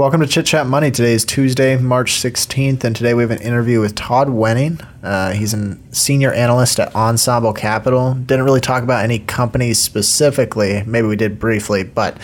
Welcome to Chit Chat Money. Today is Tuesday, March 16th, and today we have an interview with Todd Wenning. Uh, he's a senior analyst at Ensemble Capital. Didn't really talk about any companies specifically. Maybe we did briefly, but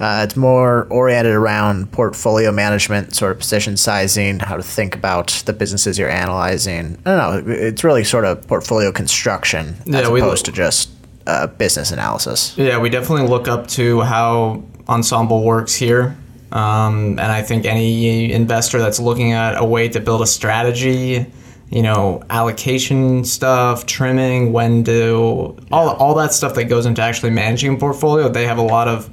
uh, it's more oriented around portfolio management, sort of position sizing, how to think about the businesses you're analyzing. I don't know. It's really sort of portfolio construction as Yeah, opposed to just uh, business analysis. Yeah, we definitely look up to how Ensemble works here. Um, and I think any investor that's looking at a way to build a strategy, you know, allocation stuff, trimming, when to, all, all that stuff that goes into actually managing a portfolio, they have a lot of,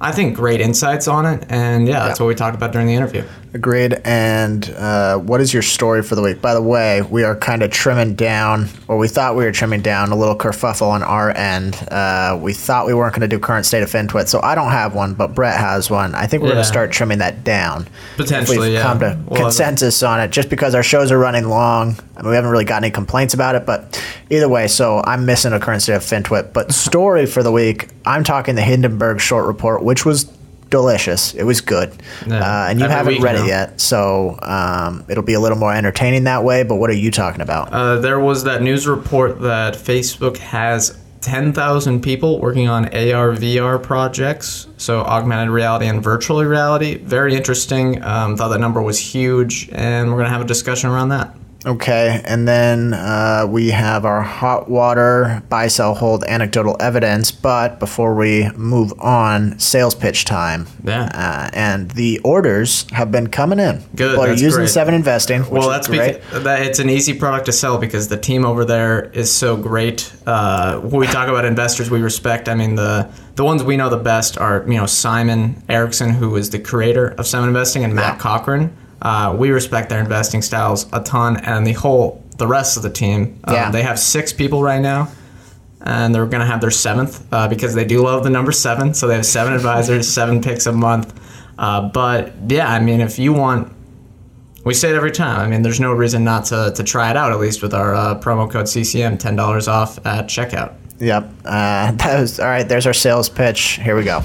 I think, great insights on it. And yeah, that's what we talked about during the interview. Agreed. And uh, what is your story for the week? By the way, we are kind of trimming down, or we thought we were trimming down a little kerfuffle on our end. Uh, we thought we weren't going to do current state of FinTwit, so I don't have one, but Brett has one. I think we're going to start trimming that down. Potentially, we've yeah. come to We'll consensus on it, just because our shows are running long. I mean, we haven't really got any complaints about it, but either way, so I'm missing a current state of FinTwit. But story for the week, I'm talking the Hindenburg short report, which was delicious. It was good. Yeah. Uh, and you Every haven't read now. it yet, so um, it'll be a little more entertaining that way. But what are you talking about? Uh, there was that news report that Facebook has 10,000 people working on AR VR projects, so augmented reality and virtual reality. Very interesting. Um, thought that number was huge, and we're going to have a discussion around that. Okay, and then uh, we have our hot water buy, sell, hold anecdotal evidence. But before we move on, sales pitch time. Yeah. Uh, and the orders have been coming in. Good, People are using great. Seven Investing. Which well, is that's great. that it's an easy product to sell because the team over there is so great. Uh, when we talk about investors we respect, I mean the the ones we know the best are you know Simon Erickson, who is the creator of Seven Investing, and Matt Yeah. Cochrane. Uh, we respect their investing styles a ton, and the whole the rest of the team. Um, Yeah. they have six people right now. And they're going to have their seventh uh, because they do love the number seven. So they have seven advisors, seven picks a month. Uh, but yeah, I mean, if you want we say it every time. I mean, there's no reason not to, to try it out, at least with our uh, promo code CCM, $10 off at checkout. Yep. Uh, that was all right. There's our sales pitch. Here we go.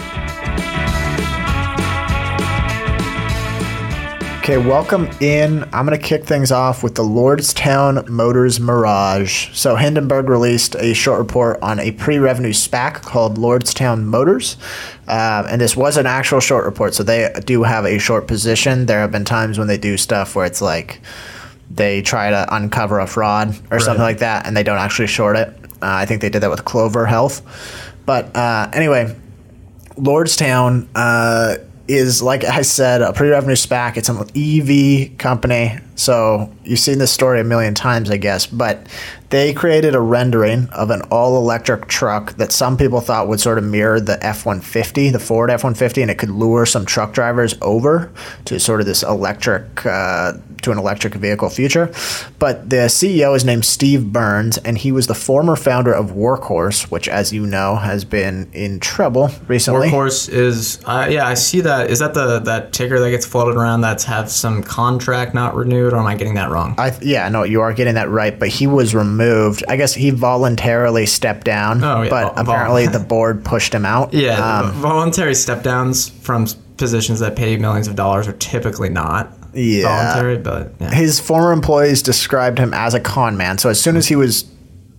Okay, welcome in. I'm going to kick things off with the Lordstown Motors Mirage. So, Hindenburg released a short report on a pre revenue SPAC called Lordstown Motors. Uh, and this was an actual short report, so they do have a short position. There have been times when they do stuff where it's like they try to uncover a fraud or something like that, and they don't actually short it. Uh, I think they did that with Clover Health. But uh, anyway, Lordstown uh, is, like I said, a pre-revenue SPAC. It's an EV company, so you've seen this story a million times, I guess. But they created a rendering of an all-electric truck that some people thought would sort of mirror the F-150, the Ford F-150, and it could lure some truck drivers over to sort of this electric. Uh, to an electric vehicle future. But the CEO is named Steve Burns, and he was the former founder of Workhorse, which, as you know, has been in trouble recently. Workhorse is, uh, yeah, I see that. Is that the that ticker that gets floated around that's have some contract not renewed, or am I getting that wrong? I yeah, no, you are getting that right, but he was removed. I guess he voluntarily stepped down, Oh, yeah, but vol- apparently the board pushed him out. yeah, Um, voluntary step downs from positions that pay millions of dollars are typically not Yeah. voluntary, but yeah. his former employees described him as a con man. So as soon as he was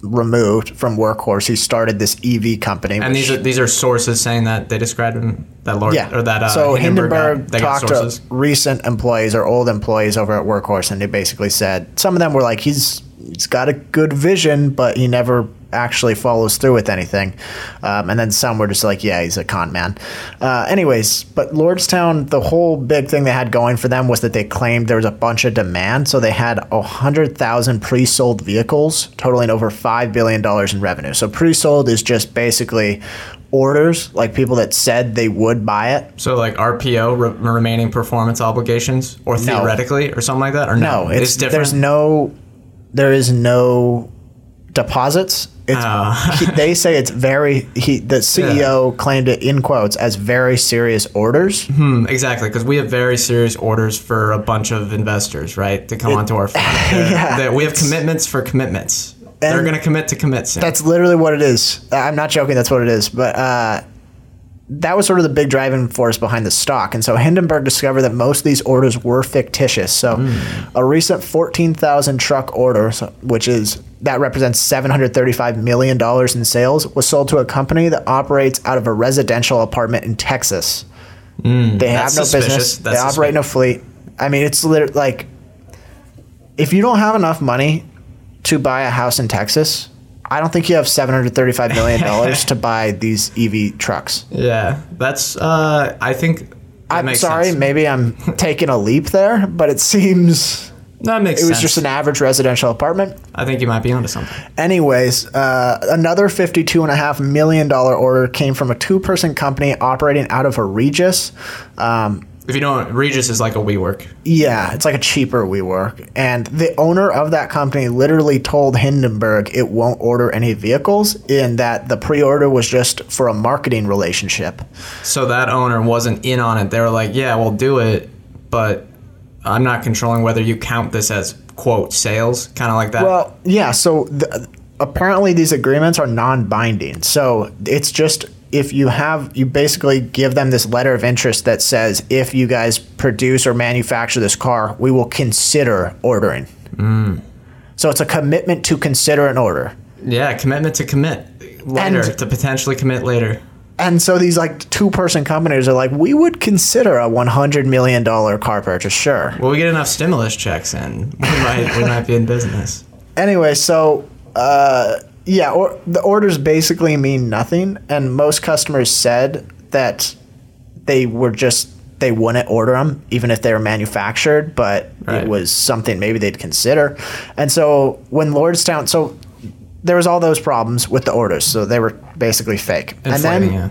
removed from Workhorse, he started this EV company. And which- these are these are sources saying that they described him that Lord Yeah. or that uh, so Hindenburg, they got talked to recent employees or old employees over at Workhorse, and they basically said some of them were like, he's he's got a good vision, but he never actually follows through with anything. Um, and then some were just like, yeah, he's a con man. Uh, anyways, but Lordstown, the whole big thing they had going for them was that they claimed there was a bunch of demand. So they had 100,000 pre sold vehicles totaling over $5 billion in revenue. So pre sold is just basically orders, like people that said they would buy it. So like RPO, re- remaining performance obligations, or theoretically, or something like that, or no? No, it's, there's no there is no deposits. It's, Oh. he, they say it's very he the CEO claimed it in quotes as very serious orders. Hmm, exactly, because we have very serious orders for a bunch of investors, right, to come onto our fund. Yeah, they're- we have commitments for commitments. They're going to commit to commit soon. That's literally what it is. I'm not joking. That's what it is. But uh, that was sort of the big driving force behind the stock. And so Hindenburg discovered that most of these orders were fictitious. So hmm. a recent 14,000 truck order, which is that represents 735 million dollars in sales, was sold to a company that operates out of a residential apartment in Texas. Hmm. they have that's no suspicious. business. That's they operate no fleet. I mean, it's literally like if you don't have enough money to buy a house in Texas, I don't think you have seven hundred thirty-five million dollars to buy these EV trucks. yeah, that's. Uh, I think. I'm sorry, sense. maybe I'm taking a leap there, but it seems That makes it was just an average residential apartment. I think you might be onto something. Anyways, uh, another fifty-two and a half million dollar order came from a two-person company operating out of a Regus. Um, If you don't, Regus is like a WeWork. Yeah, it's like a cheaper WeWork. And the owner of that company literally told Hindenburg it won't order any vehicles, in that the pre order was just for a marketing relationship. So that owner wasn't in on it. They were like, "Yeah, we'll do it, but I'm not controlling whether you count this as quote sales, kind of like that." Well, yeah, so the, apparently these agreements are non binding. So it's just if you have, you basically give them this letter of interest that says, if you guys produce or manufacture this car, we will consider ordering. So it's a commitment to consider an order. yeah, commitment to commit later And- to potentially commit later. And so these like two person companies are like, we would consider a one hundred million dollar car purchase, sure. Well, we get enough stimulus checks in, we might we might be in business. Anyway, so uh, yeah, or the orders basically mean nothing, and most customers said that they were just they wouldn't order them even if they were manufactured, but Right. it was something maybe they'd consider. And so when Lordstown, so there was all those problems with the orders, so they were basically fake. and then yeah.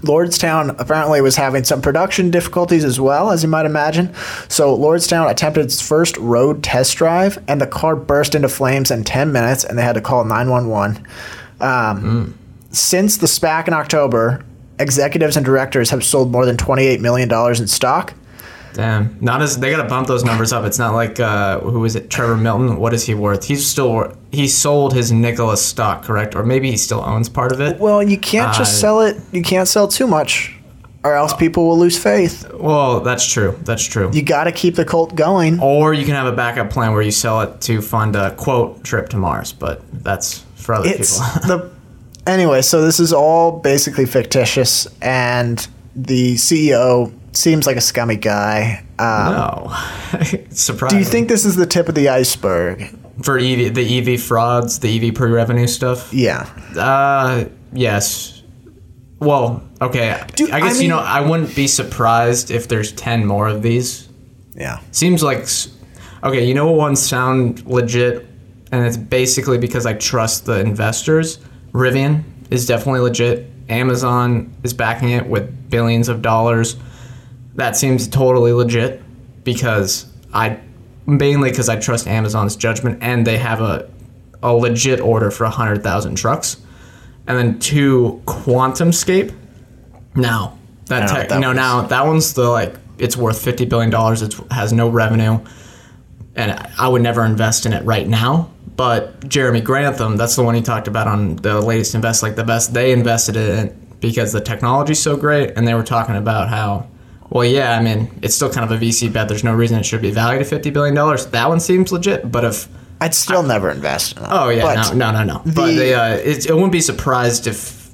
Lordstown apparently was having some production difficulties as well, as you might imagine. So Lordstown attempted its first road test drive, and the car burst into flames in 10 minutes, and they had to call 911. Um, Since the SPAC in October, executives and directors have sold more than $28 million in stock. Damn, not as they gotta bump those numbers up. It's not like uh, who is it? Trevor Milton. What is he worth? He's still he sold his Nikola's stock, correct? Or maybe he still owns part of it. Well, you can't just Uh, sell it, you can't sell too much, or else people will lose faith. Well, that's true. That's true. You got to keep the cult going. or you can have a backup plan where you sell it to fund a quote trip to Mars, but that's for other it's people. the anyway so this is all basically fictitious and the ceo seems like a scummy guy um, no, surprise. do you think this is the tip of the iceberg for EV the EV frauds, the EV pre-revenue stuff? yeah Uh, yes. Well, okay. Dude, I guess I mean- you know I wouldn't be surprised if there's ten more of these. yeah Seems like okay. You know what ones sound legit, and it's basically because I trust the investors. Rivian is definitely legit. Amazon is backing it with billions of dollars. That seems totally legit because I mainly because I trust Amazon's judgment and they have a a legit order for hundred thousand trucks. And then two, QuantumScape. Now that what that you know was. now that one's the like it's worth fifty billion dollars. It has no revenue, and I would never invest in it right now. But Jeremy Grantham, that's the one he talked about on the latest Invest Like the Best. They invested in it because the technology's so great, and they were talking about how, well, yeah, I mean, it's still kind of a VC bet. There's no reason it should be valued at fifty billion dollars. That one seems legit, but if i'd still never invest in it Oh yeah, but no, no, no, no. but the- they, uh, it, it wouldn't be surprised if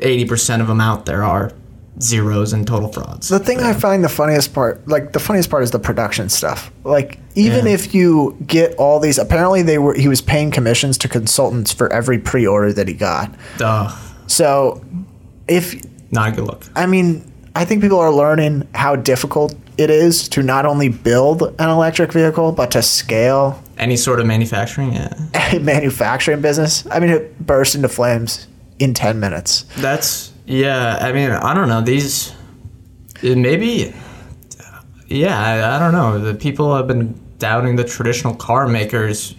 eighty percent of them out there are zeros and total frauds. the thing I find the funniest part, like the funniest part, is the production stuff. Like even Yeah. if you get all these, apparently they were he was paying commissions to consultants for every pre-order that he got. Duh, So if not a good look. I mean, I think people are learning how difficult it is to not only build an electric vehicle but to scale Any sort of manufacturing, yeah. a manufacturing business. I mean, it burst into flames in 10 minutes. That's Yeah, I mean, I don't know. These maybe yeah, I, I don't know. The people have been doubting the traditional car makers.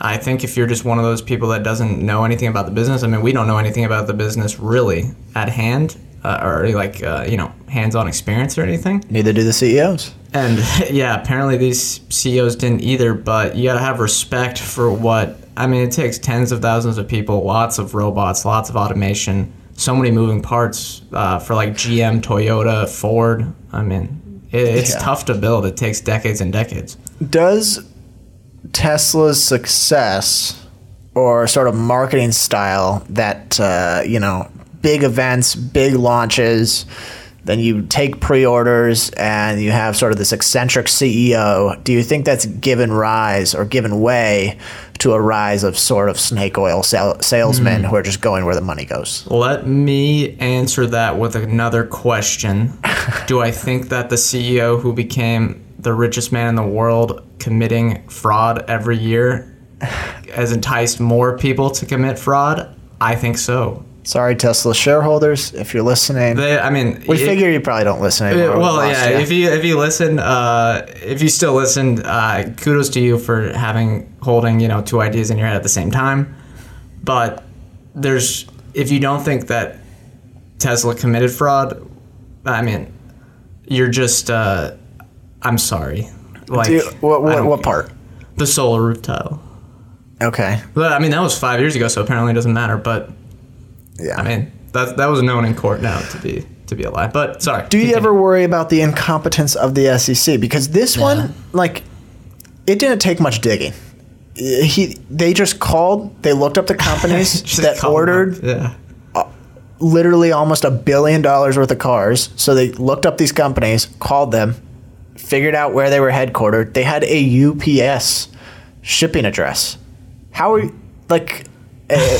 I think if you're just one of those people that doesn't know anything about the business, I mean, we don't know anything about the business really at hand, uh, or like uh, you know, hands-on experience or anything. Neither do the CEOs. And yeah, apparently these CEOs didn't either, but you gotta have respect for what I mean, it takes tens of thousands of people, lots of robots, lots of automation, so many moving parts uh, for like GM, Toyota, Ford. I mean, it, it's Yeah. tough to build. It takes decades and decades. Does Tesla's success or sort of marketing style that, uh, you know, big events, big launches, then you take pre orders and you have sort of this eccentric CEO, do you think that's given rise or given way to a rise of sort of snake oil sal- salesmen hmm. who are just going where the money goes? Let me answer that with another question. Do I think that the CEO who became the richest man in the world committing fraud every year has enticed more people to commit fraud? I think so. Sorry, Tesla shareholders, if you're listening. They, I mean, we it- figure you probably don't listen anymore. We well, yeah. If you if you listen, uh, if you still listen, uh, kudos to you for having holding you know two ideas in your head at the same time. But there's if you don't think that Tesla committed fraud, I mean, you're just. Uh, I'm sorry. Like you- what, what, what part? The solar roof tile. Okay. But I mean, that was five years ago, so apparently it doesn't matter. But Yeah. I mean, that that was known in court now to be to be a lie. But sorry. Do you ever worry about the incompetence of the SEC? Because this one, like, it didn't take much digging. He, they just called. They looked up the companies that ordered up. Yeah. literally almost a billion dollars worth of cars. So they looked up these companies, called them, figured out where they were headquartered. They had a UPS shipping address. How are you, like, uh,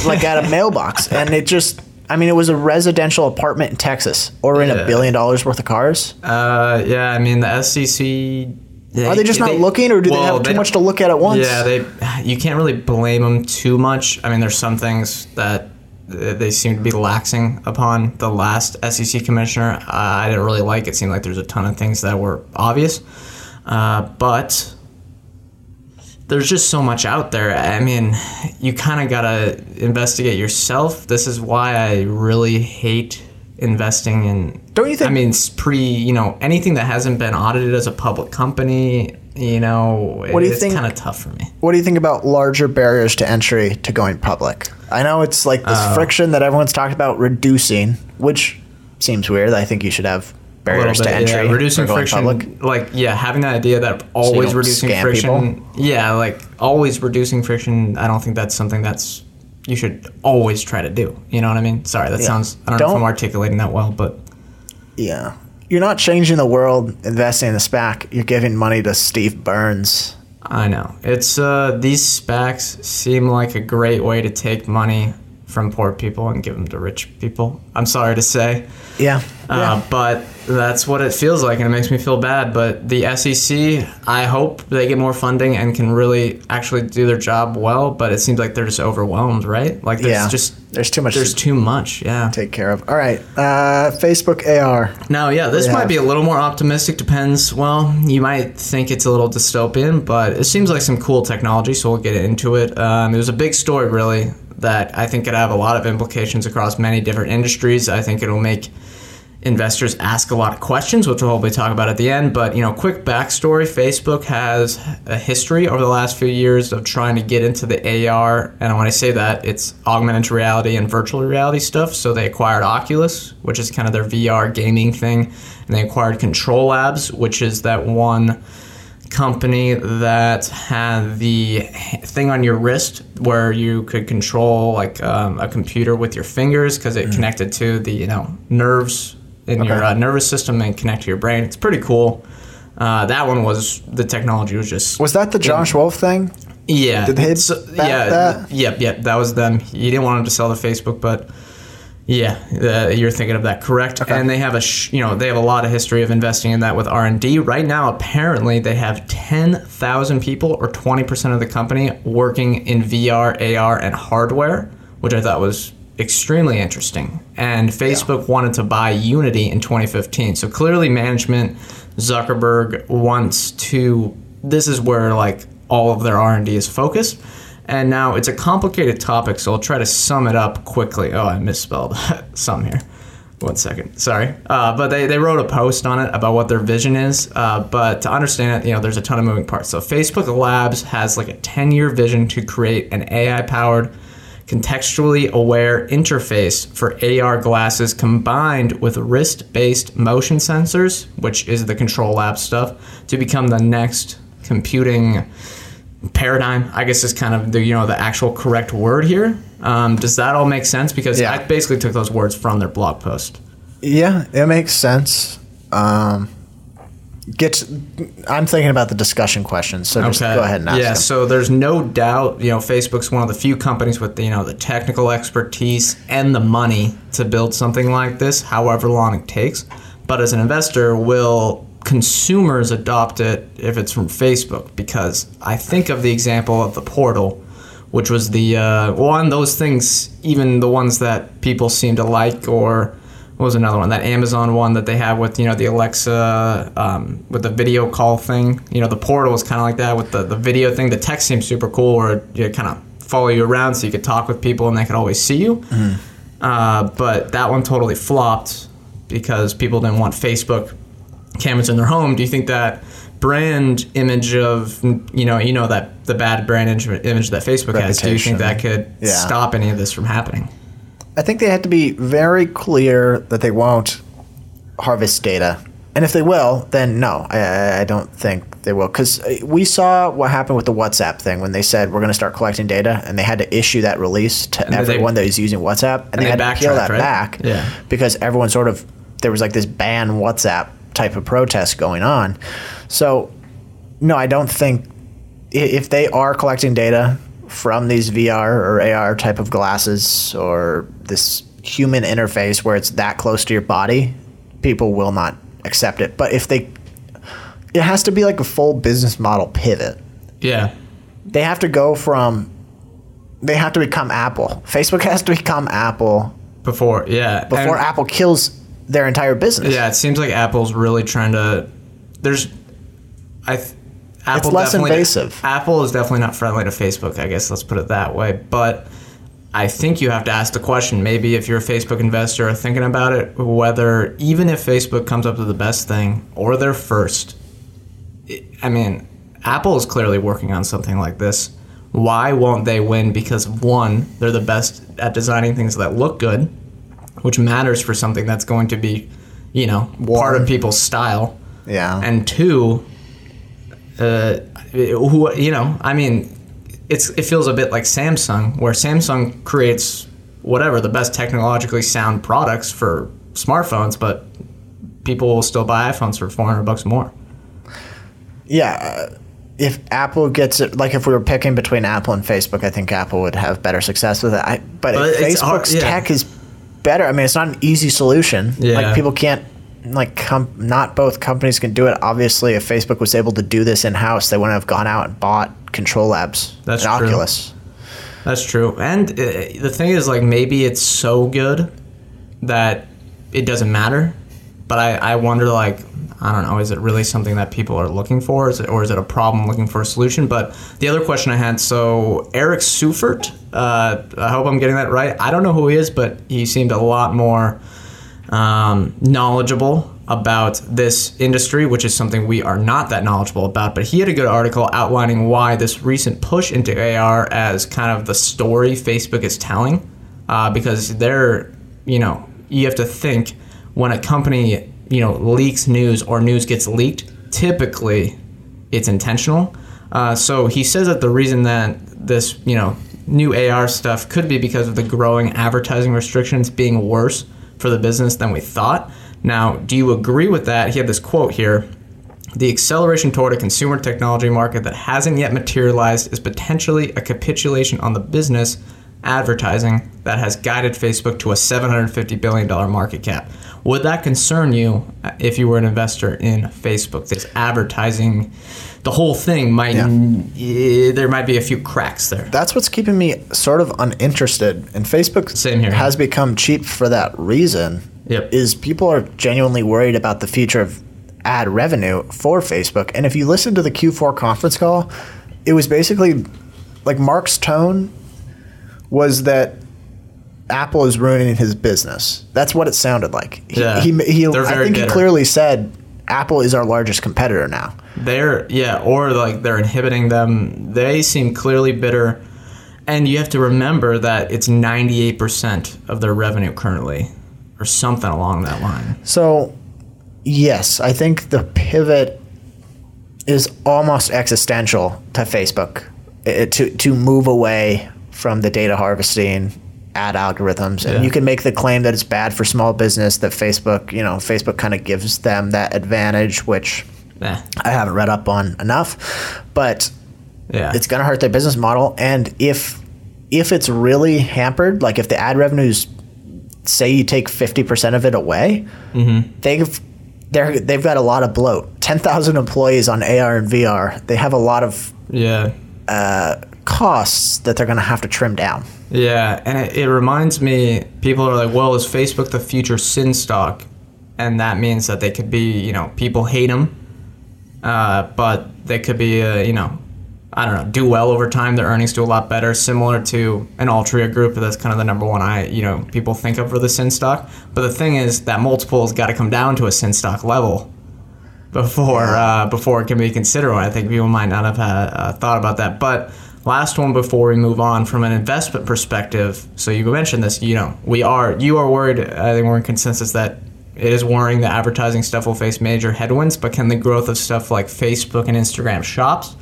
like at a mailbox? And it just, I mean, it was a residential apartment in Texas, ordering a Yeah. billion dollars worth of cars. Uh, yeah, I mean the SEC. Are they just not looking, or do they have too much to look at at once? Yeah, they. You can't really blame them too much. I mean, there's some things that uh, they seem to be laxing upon the last SEC commissioner. Uh, I didn't really like. It seemed like there's a ton of things that were obvious, uh, but there's just so much out there. I mean, you kind of gotta investigate yourself. This is why I really hate investing in. Don't you think- I mean, it's pre. You know, anything that hasn't been audited as a public company. You know, What do you it's think- kind of tough for me. What do you think about larger barriers to entry to going public? I know it's like this Uh, friction that everyone's talked about reducing, which seems weird. I think you should have barriers to entry. yeah, reducing friction. public. Like, yeah, having that idea that always don't reducing friction. Yeah, like always reducing friction. I don't think that's something that's you should always try to do. You know what I mean? Sorry, that Yeah. sounds. I don't, know if I'm articulating that well, but Yeah. You're not changing the world investing in the SPAC. You're giving money to Steve Burns. I know it's uh, these SPACs seem like a great way to take money from poor people and give them to rich people. I'm sorry to say. Yeah. Uh, but that's what it feels like, and it makes me feel bad. But the SEC, I hope they get more funding and can really actually do their job well. But it seems like they're just overwhelmed, right? Like there's yeah. just there's too much there's to too much. Yeah. take care of. All right. Uh, Facebook AR. Now, yeah, this might be a little more optimistic. Depends. Well, you might think it's a little dystopian, but it seems like some cool technology. So we'll get into it. Um, it was a big story, really, that I think could have a lot of implications across many different industries. I think it'll make investors ask a lot of questions, which we'll hopefully talk about at the end. But you know, quick backstory: Facebook has a history over the last few years of trying to get into the AR, and when I say that, it's augmented reality and virtual reality stuff. So they acquired Oculus, which is kind of their VR gaming thing, and they acquired Control Labs, which is that one company that had the thing on your wrist where you could control like um, a computer with your fingers because it connected to the you know nerves in your uh, nervous system and connect to your brain. It's pretty cool. Uh, that one was the technology was just Was that the Josh Wolfe thing? yeah. Did they So- yeah. that? Yep. Yep. That was them. You didn't want them to sell to Facebook, but yeah, uh, you're thinking of that correct. And they have a sh- you know they have a lot of history of investing in that with R and D. Right now, apparently they have ten thousand people or twenty percent of the company working in VR, AR, and hardware, which I thought was extremely interesting. And Facebook wanted to buy Unity in 2015. So clearly, management, Zuckerberg wants to. This is where like all of their R&D is focused. And now it's a complicated topic, so I'll try to sum it up quickly. Oh, I misspelled some here. One second, sorry. Uh, but they, they wrote a post on it about what their vision is. Uh, but to understand it, you know, there's a ton of moving parts. So Facebook Labs has like a 10 year vision to create an AI powered, contextually aware interface for AR glasses combined with wrist based motion sensors, which is the Control Lab stuff, to become the next computing paradigm i guess is kind of the you know the actual correct word here um, does that all make sense because Yeah. i basically took those words from their blog post Yeah, it makes sense. Um, get. I'm thinking about the discussion questions, so just go ahead and ask yeah them. so there's no doubt you know facebook's one of the few companies with the, you know the technical expertise and the money to build something like this however long it takes but as an investor will consumers adopt it if it's from facebook because i think of the example of the portal which was the uh, one those things even the ones that people seem to like or what was another one that amazon one that they have with you know the alexa um, with the video call thing. You know the portal is kind of like that with the, the video thing. The text seems super cool or it kind of follow you around so you could talk with people and they could always see you. Uh, but that one totally flopped because people didn't want facebook cameras in their home do you think that brand image of you know you know that the bad brand image, that facebook has do you think that could Yeah. stop any of this from happening I think they have to be very clear that they won't harvest data. And if they will, then no, I- I, don't think they will. Because uh, we saw what happened with the WhatsApp thing when they said we're going to start collecting data, and they had to issue that release to they- everyone that was using WhatsApp, and, they, they had to peel that right? back Yeah. because everyone sort of there was like this ban WhatsApp type of protest going on. So, no, I don't think if they are collecting data from these VR or AR type of glasses or this human interface where it's that close to your body, people will not accept it. But if they, it has to be like a full business model pivot. yeah They have to go from, they have to become Apple. Facebook has to become Apple before yeah before And- Apple kills their entire business. yeah it seems like apple's really trying to there's i th- Apple less definitely- invasive. Apple is definitely not friendly to Facebook, I guess let's put it that way. But I think you have to ask the question, maybe if you're a Facebook investor or thinking about it, whether even if Facebook comes up with the best thing or they're first, it- I mean, Apple is clearly working on something like this. Why won't they win? Because one, they're the best at designing things that look good, which matters for something that's going to be, you know, part of people's style Yeah. and two, uh, who you know, I mean, it's it feels a bit like Samsung, where Samsung creates whatever the best technologically sound products for smartphones, but people will still buy iPhones for four hundred bucks more. yeah, uh, if Apple gets it, like if we were picking between Apple and Facebook, I think Apple would have better success with it. I, but, But if hard- Facebook's yeah. tech is better. I mean, it's not an easy solution. Yeah. Like people can't, like, com- not both companies can do it. Obviously, if Facebook was able to do this in house, they wouldn't have gone out and bought Control Labs That's and true. Oculus. That's true. And uh, the thing is, like, maybe it's so good that it doesn't matter. But I, I wonder, like, I don't know, is it really something that people are looking for? Is it, or is it a problem looking for a solution? But the other question I had so Eric Seufert uh, I hope I'm getting that right. I don't know who he is, but he seemed a lot more um, knowledgeable about this industry, which is something we are not that knowledgeable about. But he had a good article outlining why this recent push into AR as kind of the story Facebook is telling, uh, because they're, you know, you have to think when a company, you know, leaks news or news gets leaked, typically it's intentional. Uh, so he says that the reason that this, you know, new AR stuff could be because of the growing advertising restrictions being worse for the business than we thought. Now, do you agree with that? He had this quote here. The acceleration toward a consumer technology market that hasn't yet materialized is potentially a capitulation on the business advertising that has guided Facebook to a $750 billion market cap. Would that concern you if you were an investor in Facebook? This advertising, the whole thing might eh, there might be a few cracks there. That's what's keeping me sort of uninterested. And Facebook Same here. has become cheap for that reason. Yep. Is people are genuinely worried about the future of ad revenue for Facebook. And if you listen to the Q4 conference call, it was basically like Mark's tone was that Apple is ruining his business. That's what it sounded like. He, Yeah. he, he, I think he clearly said Apple is our largest competitor now. They're yeah, or like they're inhibiting them. They seem clearly bitter, and you have to remember that it's ninety eight percent of their revenue currently, or something along that line. So, yes, I think the pivot is almost existential to Facebook eh, to to move away from the data harvesting ad algorithms and Yeah. you can make the claim that it's bad for small business that Facebook you know Facebook kind of gives them that advantage which Eh, I haven't read up on enough but yeah, it's going to hurt their business model and if if it's really hampered like if the ad revenues say you take 50% of it away they've they're, they've got a lot of bloat. 10,000 employees on AR and VR they have a lot of yeah. costs that they're going to have to trim down Yeah, and it, it reminds me. People are like, "Well, is Facebook the future sin stock?" And that means that they could be, you know, people hate them, uh, but they could be, uh, you know, I don't know, do well over time. Their earnings do a lot better, similar to an Altria group. That's kind of the number one I, you know, people think of for the sin stock. But the thing is that multiple has got to come down to a sin stock level before uh, before it can be considered. I think people might not have had, uh, thought about that. But last one before we move on from an investment perspective. So you mentioned this. You know, we are you are worried. I think we're in consensus that it is worrying that advertising stuff will face major headwinds. But can the growth of stuff like Facebook and Instagram shops?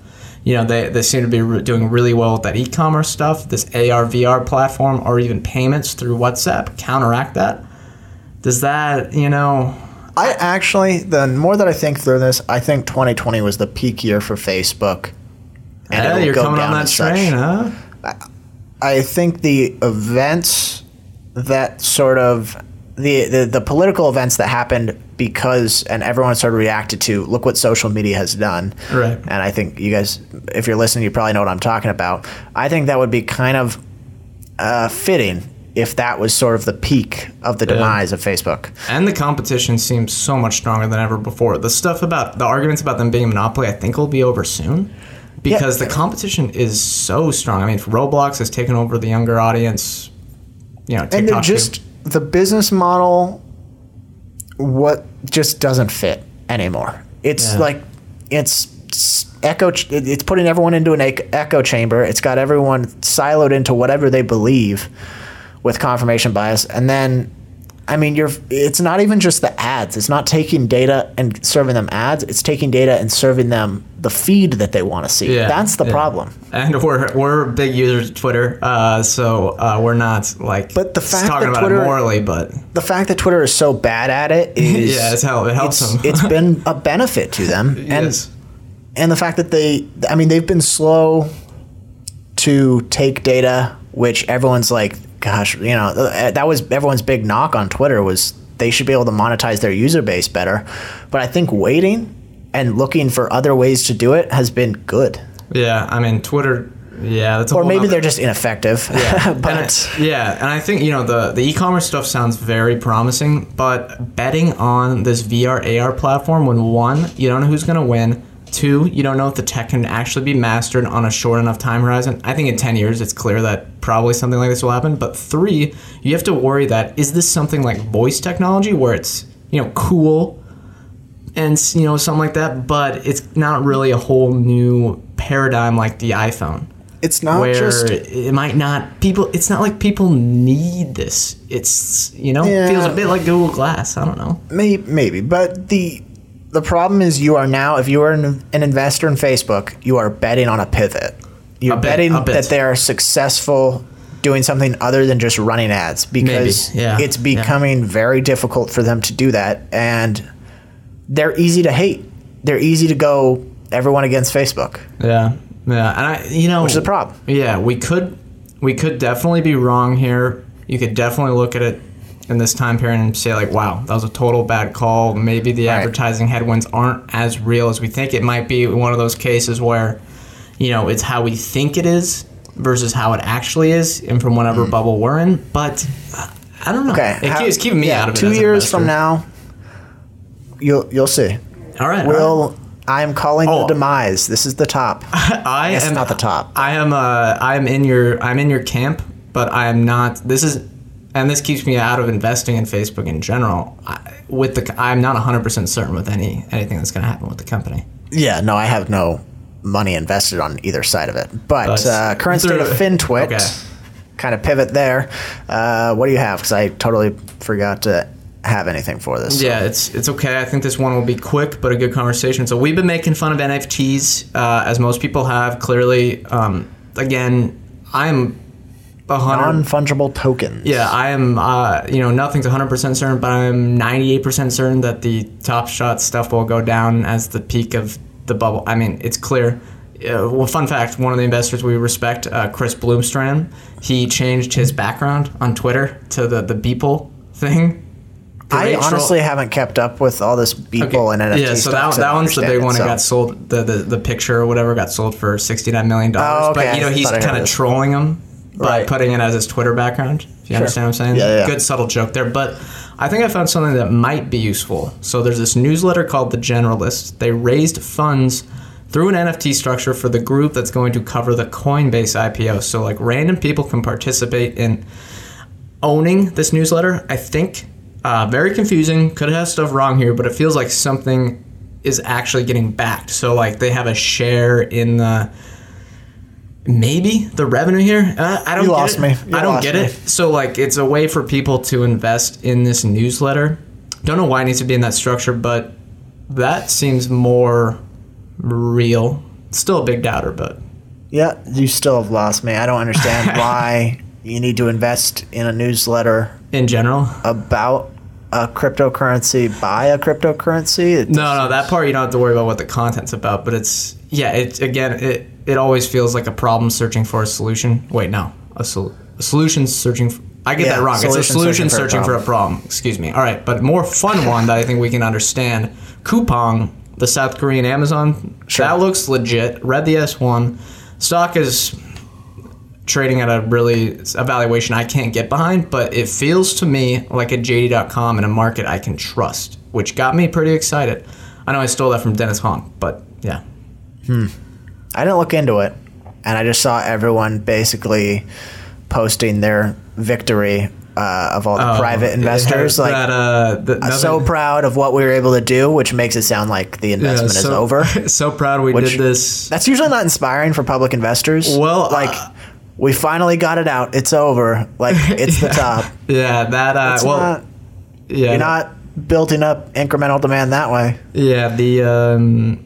You know, they, they seem to be re- doing really well with that e-commerce stuff, this AR VR platform, or even payments through WhatsApp counteract that. Does that, you know, I actually the more that I think through this I think 2020 was the peak year for Facebook and yeah, it'll you're coming on that as such. train, huh? I think the events that sort of the, the the political events that happened because and everyone sort of reacted to look what social media has done. Right. And I think you guys, if you're listening, you probably know what I'm talking about. I think that would be kind of uh, fitting if that was sort of the peak of the demise of Facebook. And the competition seems so much stronger than ever before. The stuff about the arguments about them being a monopoly, I think will be over soon. Because the competition is so strong. I mean, Roblox has taken over the younger audience. You know, TikTok and they're too. just the business model what just doesn't fit anymore it's Yeah. like it's echo it's putting everyone into an echo chamber it's got everyone siloed into whatever they believe with confirmation bias and then i mean you're it's not even just the ads it's not taking data and serving them ads it's taking data and serving them the feed that they want to see Yeah, that's the yeah. problem And we're we're big users of Twitter, uh, so uh, we're not like But the fact talking that about Twitter- it morally, but the fact that Twitter is so bad at it is Yeah, it's how- it helps it's, them. it's been a benefit to them, and yes. and the fact that they, I mean, they've been slow to take data, which everyone's like, gosh, you know, uh, that was everyone's big knock on Twitter was they should be able to monetize their user base better, but I think waiting and looking for other ways to do it has been good, yeah, I mean Twitter. Yeah, that's a or maybe they're just ineffective. And but I- yeah, and I think you know the the e-commerce stuff sounds very promising, but betting on this VR AR platform when one, you don't know who's going to win. Two, you don't know if the tech can actually be mastered on a short enough time horizon. I think in 10 years it's clear that probably something like this will happen. But three, you have to worry that is this something like voice technology where it's, you know, cool and you know something like that, but it's not really a whole new paradigm like the iPhone it's not where just it might not people it's not like people need this it's you know Yeah. feels a bit like google glass i don't know Maybe, maybe, but the the problem is you are now, if you are an, an investor in Facebook, you are betting on a pivot. You're betting that they are successful doing something other than just running ads because yeah, it's yeah. becoming very difficult for them to do that, and they're easy to hate. They're easy to go everyone against Facebook, yeah yeah and i you know which is a problem. yeah we could we could definitely be wrong here you could definitely look at it in this time period and say like, wow, that was a total bad call. Maybe the Right. advertising headwinds aren't as real as we think. It might be one of those cases where, you know, it's how we think it is versus how it actually is, and from whatever bubble we're in. But uh, I don't know. Okay, it, how- it's keeping me yeah, out of it. Two years from now, you'll you'll see. All right. all right. Will I'm calling Oh. the demise. This is the top. I It's am not the top. I am. Uh, I am in your. I'm in your camp, but I am not. This is, and this keeps me out of investing in Facebook in general. I, with the, I'm not 100 percent certain with any anything that's going to happen with the company. Yeah, no, I have no money invested on either side of it. But, But uh, current state of FinTwit, Okay. kind of pivot there. Uh, what do you have? Because I totally forgot to have anything for this. Yeah, it's it's okay. I think this one will be quick, but a good conversation. So we've been making fun of NFTs, uh, as most people have. Clearly, um, again, I'm. Non fungible tokens. Yeah, I am. Uh, you know, nothing's 100 percent certain, but I'm 98 percent certain that the Top Shot stuff will go down as the peak of the bubble. I mean, it's clear. Uh, well, fun fact: one of the investors we respect, uh, Chris Bloomstran, he changed his background on Twitter to the the Beeple thing. I troll- honestly haven't kept up with all this Beeple and NFT yeah, so that, that one's the big it, one. so- It got sold. The, the the picture or whatever got sold for sixty nine million dollars. Oh, okay, But you know he's thought I heard kind of trolling him by Right. putting it as his Twitter background. If you understand what I'm saying? Yeah, yeah. Good subtle joke there. But I think I found something that might be useful. So there's this newsletter called The Generalist. They raised funds through an NFT structure for the group that's going to cover the Coinbase IPO. So like random people can participate in owning this newsletter. I think uh, very confusing. Could have stuff wrong here, but it feels like something is actually getting backed. So like they have a share in the maybe the revenue here. Uh, I don't You get lost it. me. You I don't get me. it. So like it's a way for people to invest in this newsletter. Don't know why it needs to be in that structure, but that seems more real. Still a big doubter, but Yeah, you still have lost me. I don't understand why you need to invest in a newsletter in general. about a cryptocurrency buy a cryptocurrency. No, no, that part you don't have to worry about what the content's about. But it's yeah, it again, it it always feels like a problem searching for a solution. Wait, no, a, sol- a solution searching. For, I get Yeah, that wrong. It's a solution solution searching for a searching for a problem. Excuse me. All right, but more fun one that I think we can understand. Coupang, the South Korean Amazon. Sure. That looks legit. Read the S one. Stock is trading at a really a valuation I can't get behind, but it feels to me like a JD.com in a market I can trust, which got me pretty excited. I know I stole that from Dennis Hong, but yeah. Hmm. I didn't look into it, and I just saw everyone basically posting their victory uh, of all the private investors. Oh, Like, that, uh, the, I'm so proud of what we were able to do, which makes it sound like the yeah, investment is over. So proud we Which- did this. That's usually not inspiring for public investors. Well, like uh, we finally got it out. It's over. Like it's the top. Yeah, that. Uh, It's well, not, yeah, you're not building up incremental demand that way. Yeah, the um,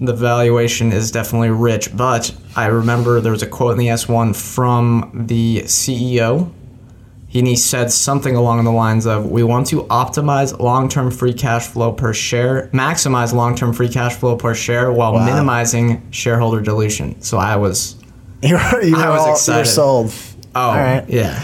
the valuation is definitely rich, but I remember there was a quote in the S1 from the CEO. And he said something along the lines of, "We want to optimize long-term free cash flow per share, maximize long-term free cash flow per share, while Wow. minimizing shareholder dilution." So I was, You're, you I were was all, excited. You're sold. oh, All right. yeah.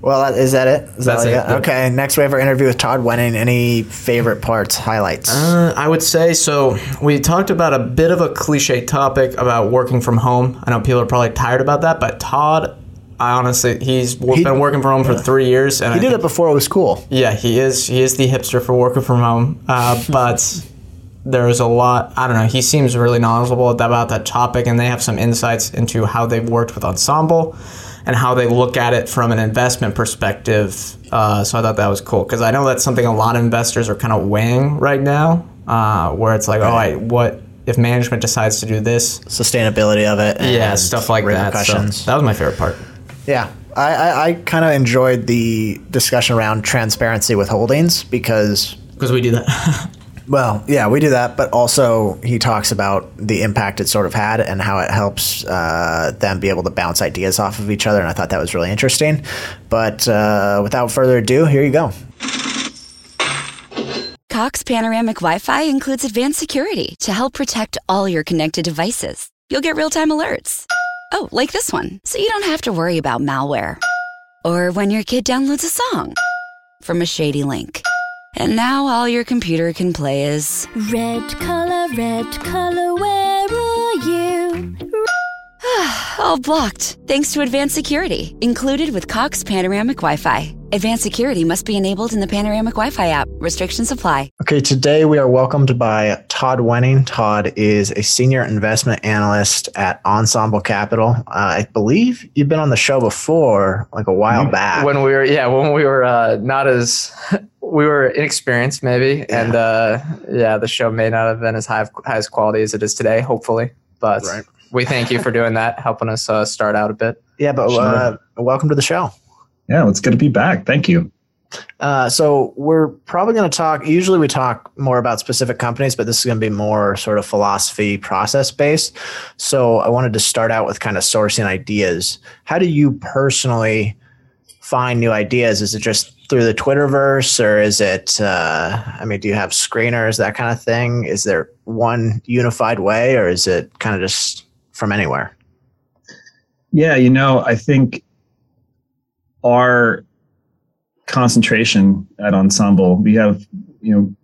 Well, is that it? Is that That's all it. got? Okay. Next, we have our interview with Todd Wenning. Any favorite parts, highlights? Uh, I would say so. We talked about a bit of a cliche topic about working from home. I know people are probably tired about that, but Todd, I honestly, he's He- been working from home for three years, and he I did think- it before it was cool. Yeah, he is. He is the hipster for working from home. Uh, but there's a lot. I don't know. He seems really knowledgeable about that topic, and they have some insights into how they've worked with Ensemble and how they look at it from an investment perspective. Uh, so I thought that was cool because I know that's something a lot of investors are kind of weighing right now, uh, where it's like, oh, I, what if management decides to do this? Sustainability of it. Yeah, and stuff like that. So that was my favorite part. Yeah, I, I, I kind of enjoyed the discussion around transparency with holdings because, Because we do that. well, yeah, we do that, but also he talks about the impact it sort of had and how it helps uh, them be able to bounce ideas off of each other. And I thought that was really interesting. But uh, without further ado, here you go. Cox Panoramic Wi Fi includes advanced security to help protect all your connected devices. You'll get real time alerts. Oh, like this one, so you don't have to worry about malware. Or when your kid downloads a song. from a shady link. And now all your computer can play is Red color, red color, where are you? all blocked. Thanks to Advanced Security, included with Cox Panoramic Wi Fi. Advanced Security must be enabled in the Panoramic Wi Fi app. Restrictions apply. Okay, today we are welcomed by Todd Wenning. Todd is a senior investment analyst at Ensemble Capital. Uh, I believe you've been on the show before, like a while back. When we were, yeah, when we were uh, not as, we were inexperienced maybe, yeah. and uh, yeah, the show may not have been as high high as quality as it is today. Hopefully, but right. We thank you for doing that, helping us uh, start out a bit. Yeah, but sure. Uh, welcome to the show. Yeah, it's good to be back. Thank you. Uh, so we're probably going to talk. Usually, we talk more about specific companies, but this is going to be more sort of philosophy, process based. So I wanted to start out with kind of sourcing ideas. How do you personally find new ideas? Is it just through the Twitterverse, or is it? Uh, I mean, do you have screeners, that kind of thing? Is there one unified way, or is it kind of just from anywhere? Yeah, you know, I think our concentration at Ensemble, we have, you know,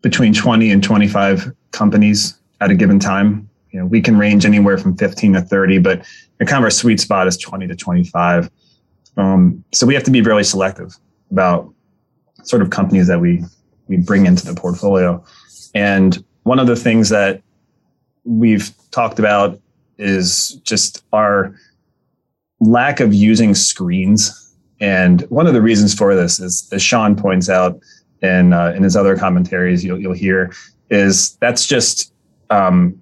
between 20 and 25 companies at a given time. You know, we can range anywhere from 15 to 30, but kind of our sweet spot is 20 to 25. Um, so we have to be really selective about sort of companies that we we bring into the portfolio. And one of the things that we've talked about is just our lack of using screens and one of the reasons for this is, as Sean points out in uh, in his other commentaries, you'll you'll hear is that's just um,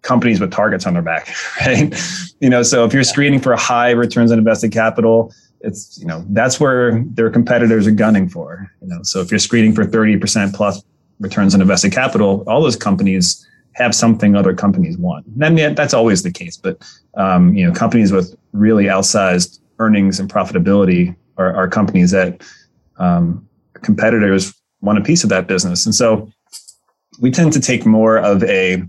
companies with targets on their back, right? you know, so if you're screening for high returns on invested capital, it's you know that's where their competitors are gunning for. You know, so if you're screening for 30% plus returns on invested capital, all those companies have something other companies want. And that's always the case, but um, you know, companies with really outsized earnings and profitability are, are companies that um, competitors want a piece of that business. And so we tend to take more of a,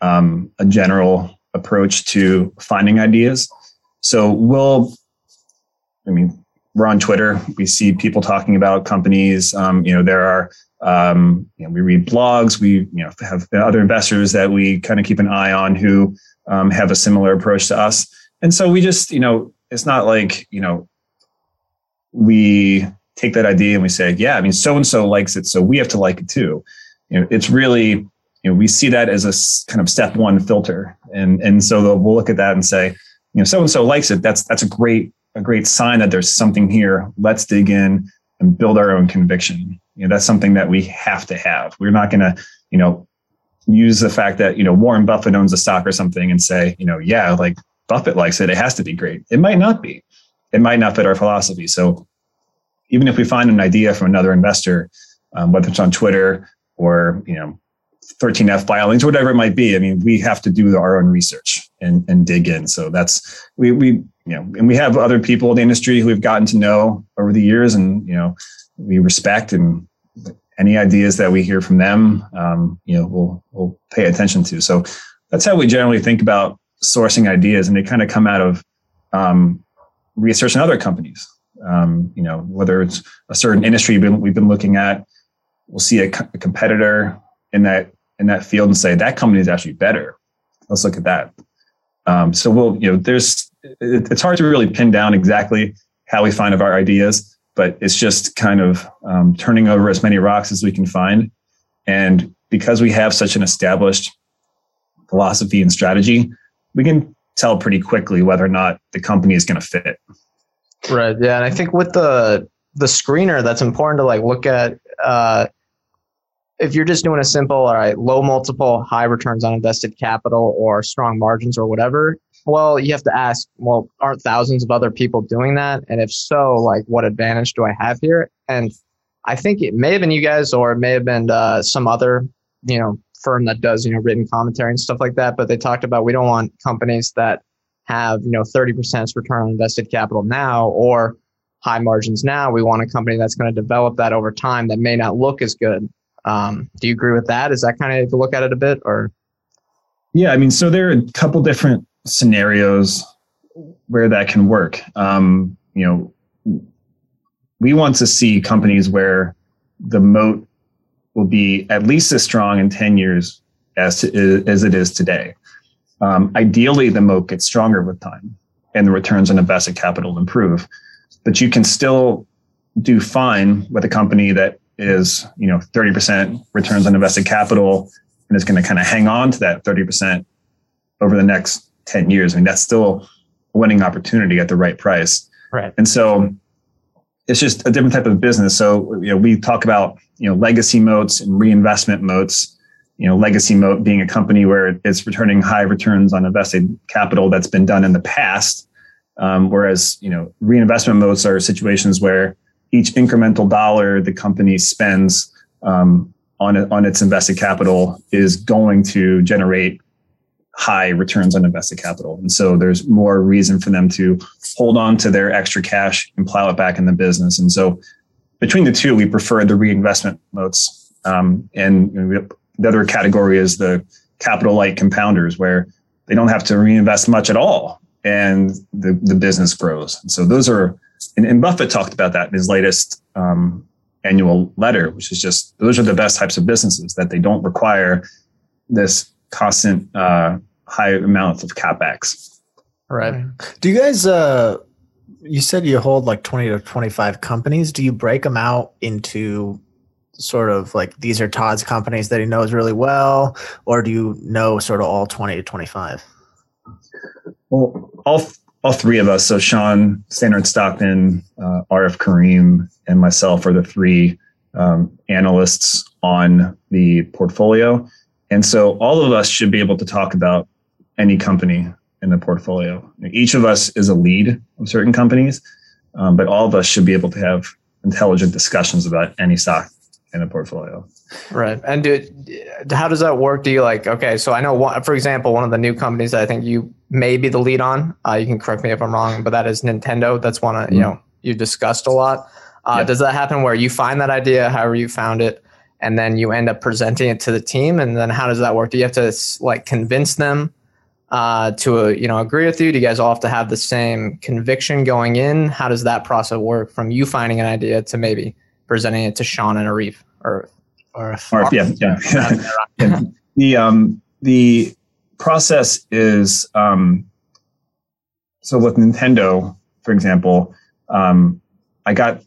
um, a general approach to finding ideas. So we'll, I mean, we're on Twitter. We see people talking about companies. Um, you know, there are, um, you know, we read blogs. We, you know, have other investors that we kind of keep an eye on who um, have a similar approach to us. And so we just, you know, it's not like you know we take that idea and we say yeah i mean so and so likes it so we have to like it too. You know it's really you know we see that as a kind of step one filter. And and so we'll look at that and say you know so and so likes it. That's that's a great a great sign that there's something here. Let's dig in and build our own conviction you know that's something that we have to have we're not going to you know use the fact that you know warren buffett owns a stock or something and say you know yeah like Buffett likes it, it has to be great. It might not be. It might not fit our philosophy. So even if we find an idea from another investor, um, whether it's on Twitter or you know 13F filings, or whatever it might be, I mean, we have to do our own research and, and dig in. So that's we we you know, and we have other people in the industry who we've gotten to know over the years, and you know, we respect and any ideas that we hear from them, um, you know, we'll we'll pay attention to. So that's how we generally think about sourcing ideas, and they kind of come out of um, research in other companies. Um, you know, whether it's a certain industry we've been, we've been looking at, we'll see a, co- a, competitor in that in that field and say that company is actually better. Let's look at that. Um, so we'll, you know, there's it, it's hard to really pin down exactly how we find of our ideas, but it's just kind of um, turning over as many rocks as we can find. And because we have such an established philosophy and strategy, we can tell pretty quickly whether or not the company is going to fit. Right. Yeah, and I think with the the screener, that's important to like look at. Uh, if you're just doing a simple, all right, low multiple, high returns on invested capital, or strong margins, or whatever, well, you have to ask, well, aren't thousands of other people doing that? And if so, like, what advantage do I have here? And I think it may have been you guys, or it may have been uh, some other, you know, firm that does you know written commentary and stuff like that. But they talked about we don't want companies that have you know 30% return on invested capital now or high margins now. We want a company that's going to develop that over time that may not look as good. Um, do you agree with that? Is that kind of look at it a bit or? Yeah, I mean, so there are a couple different scenarios where that can work. Um, you know, we want to see companies where the moat will be at least as strong in 10 years as, to, as it is today. Um, ideally, the moat gets stronger with time and the returns on invested capital improve. But you can still do fine with a company that is, you know, 30% returns on invested capital and is going to kind of hang on to that 30% over the next 10 years. I mean, that's still a winning opportunity at the right price. Right. And so it's just a different type of business. So, you know, we talk about, you know, legacy moats and reinvestment moats you know, legacy moat being a company where it's returning high returns on invested capital that's been done in the past. Um, whereas, you know, reinvestment moats are situations where each incremental dollar the company spends um, on on its invested capital is going to generate high returns on invested capital, and so there's more reason for them to hold on to their extra cash and plow it back in the business. And so, between the two, we prefer the reinvestment moats, um, and the other category is the capital light compounders where they don't have to reinvest much at all and the, the business grows. And so those are, and, and Buffett talked about that in his latest um, annual letter, which is just those are the best types of businesses that they don't require this constant uh, high amount of capex. Right. Do you guys? Uh, you said you hold like twenty to twenty-five companies. Do you break them out into sort of like these are Todd's companies that he knows really well, or do you know sort of all 20 to 25? Well, all all three of us, so Sean, Stannard-Stockton, uh, Arif Karim, and myself are the three um, analysts on the portfolio. And so all of us should be able to talk about any company in the portfolio. Each of us is a lead of certain companies, um, but all of us should be able to have intelligent discussions about any stock in a portfolio. Right. And do, how does that work? Do you like, okay, so I know, one, for example, one of the new companies that I think you may be the lead on, uh, you can correct me if I'm wrong, but that is Nintendo. That's one, of, mm-hmm. you know, you discussed a lot. Uh, yep. Does that happen where you find that idea, however you found it, and then you end up presenting it to the team? And then how does that work? Do you have to like convince them uh, to, uh, you know, agree with you? Do you guys all have to have the same conviction going in? How does that process work from you finding an idea to maybe presenting it to Sean and Arif or or, or yeah, yeah. yeah. the um the process is um so with Nintendo, for example, um, I got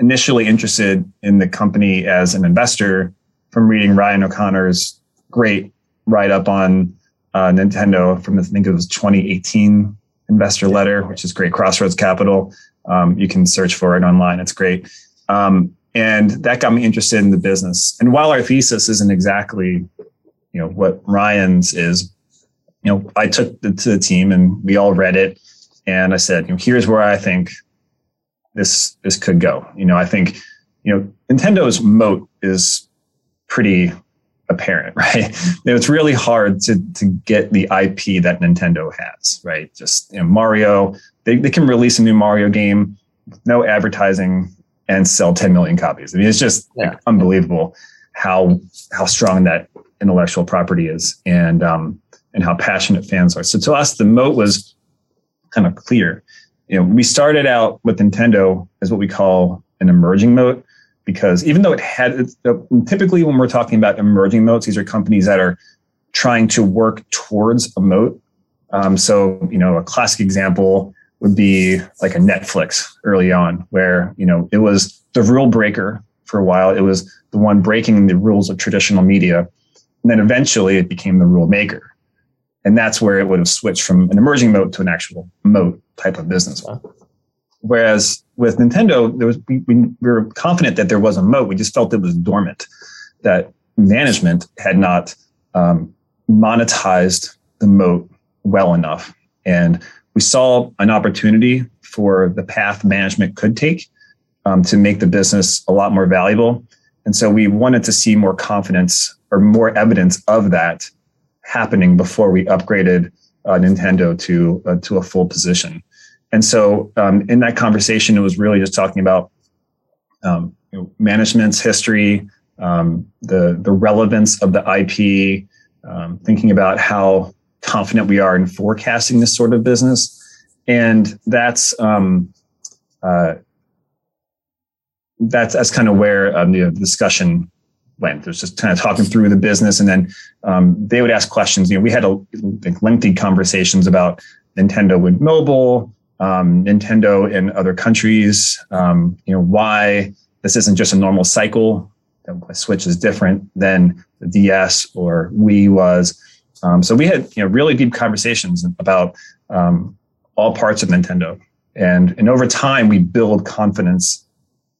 initially interested in the company as an investor from reading Ryan O'Connor's great write up on uh, Nintendo from I think it was 2018 investor letter, which is great. Crossroads Capital. Um, you can search for it online. It's great. Um, and that got me interested in the business. And while our thesis isn't exactly, you know, what Ryan's is, you know, I took it to the team and we all read it, and I said, you know, here's where I think this this could go. You know, I think, you know, Nintendo's moat is pretty apparent, right? You know, it's really hard to to get the IP that Nintendo has, right? Just you know, Mario, they, they can release a new Mario game no advertising and sell 10 million copies. I mean, it's just yeah. like, unbelievable how how strong that intellectual property is and um, and how passionate fans are. So to us, the moat was kind of clear. You know, we started out with Nintendo as what we call an emerging moat because even though it had uh, typically when we're talking about emerging moats, these are companies that are trying to work towards a moat. Um, so you know, a classic example would be like a Netflix early on, where you know it was the rule breaker for a while. It was the one breaking the rules of traditional media, and then eventually it became the rule maker, and that's where it would have switched from an emerging moat to an actual moat type of business. Whereas with Nintendo, there was we, we were confident that there was a moat. We just felt it was dormant, that management had not um, monetized the moat well enough, and we saw an opportunity for the path management could take um, to make the business a lot more valuable. And so we wanted to see more confidence or more evidence of that happening before we upgraded uh, Nintendo to uh, to a full position. And so um, in that conversation, it was really just talking about um, you know, management's history, um, the the relevance of the IP, um, thinking about how confident we are in forecasting this sort of business. And that's, um, uh, that's that's kind of where um, the discussion went. There's just kind of talking through the business, and then um, they would ask questions. You know, we had a like, lengthy conversations about Nintendo with mobile, um, Nintendo in other countries. Um, you know, why this isn't just a normal cycle. The Switch is different than the DS or Wii was. Um, so we had you know really deep conversations about um, all parts of Nintendo, and and over time we build confidence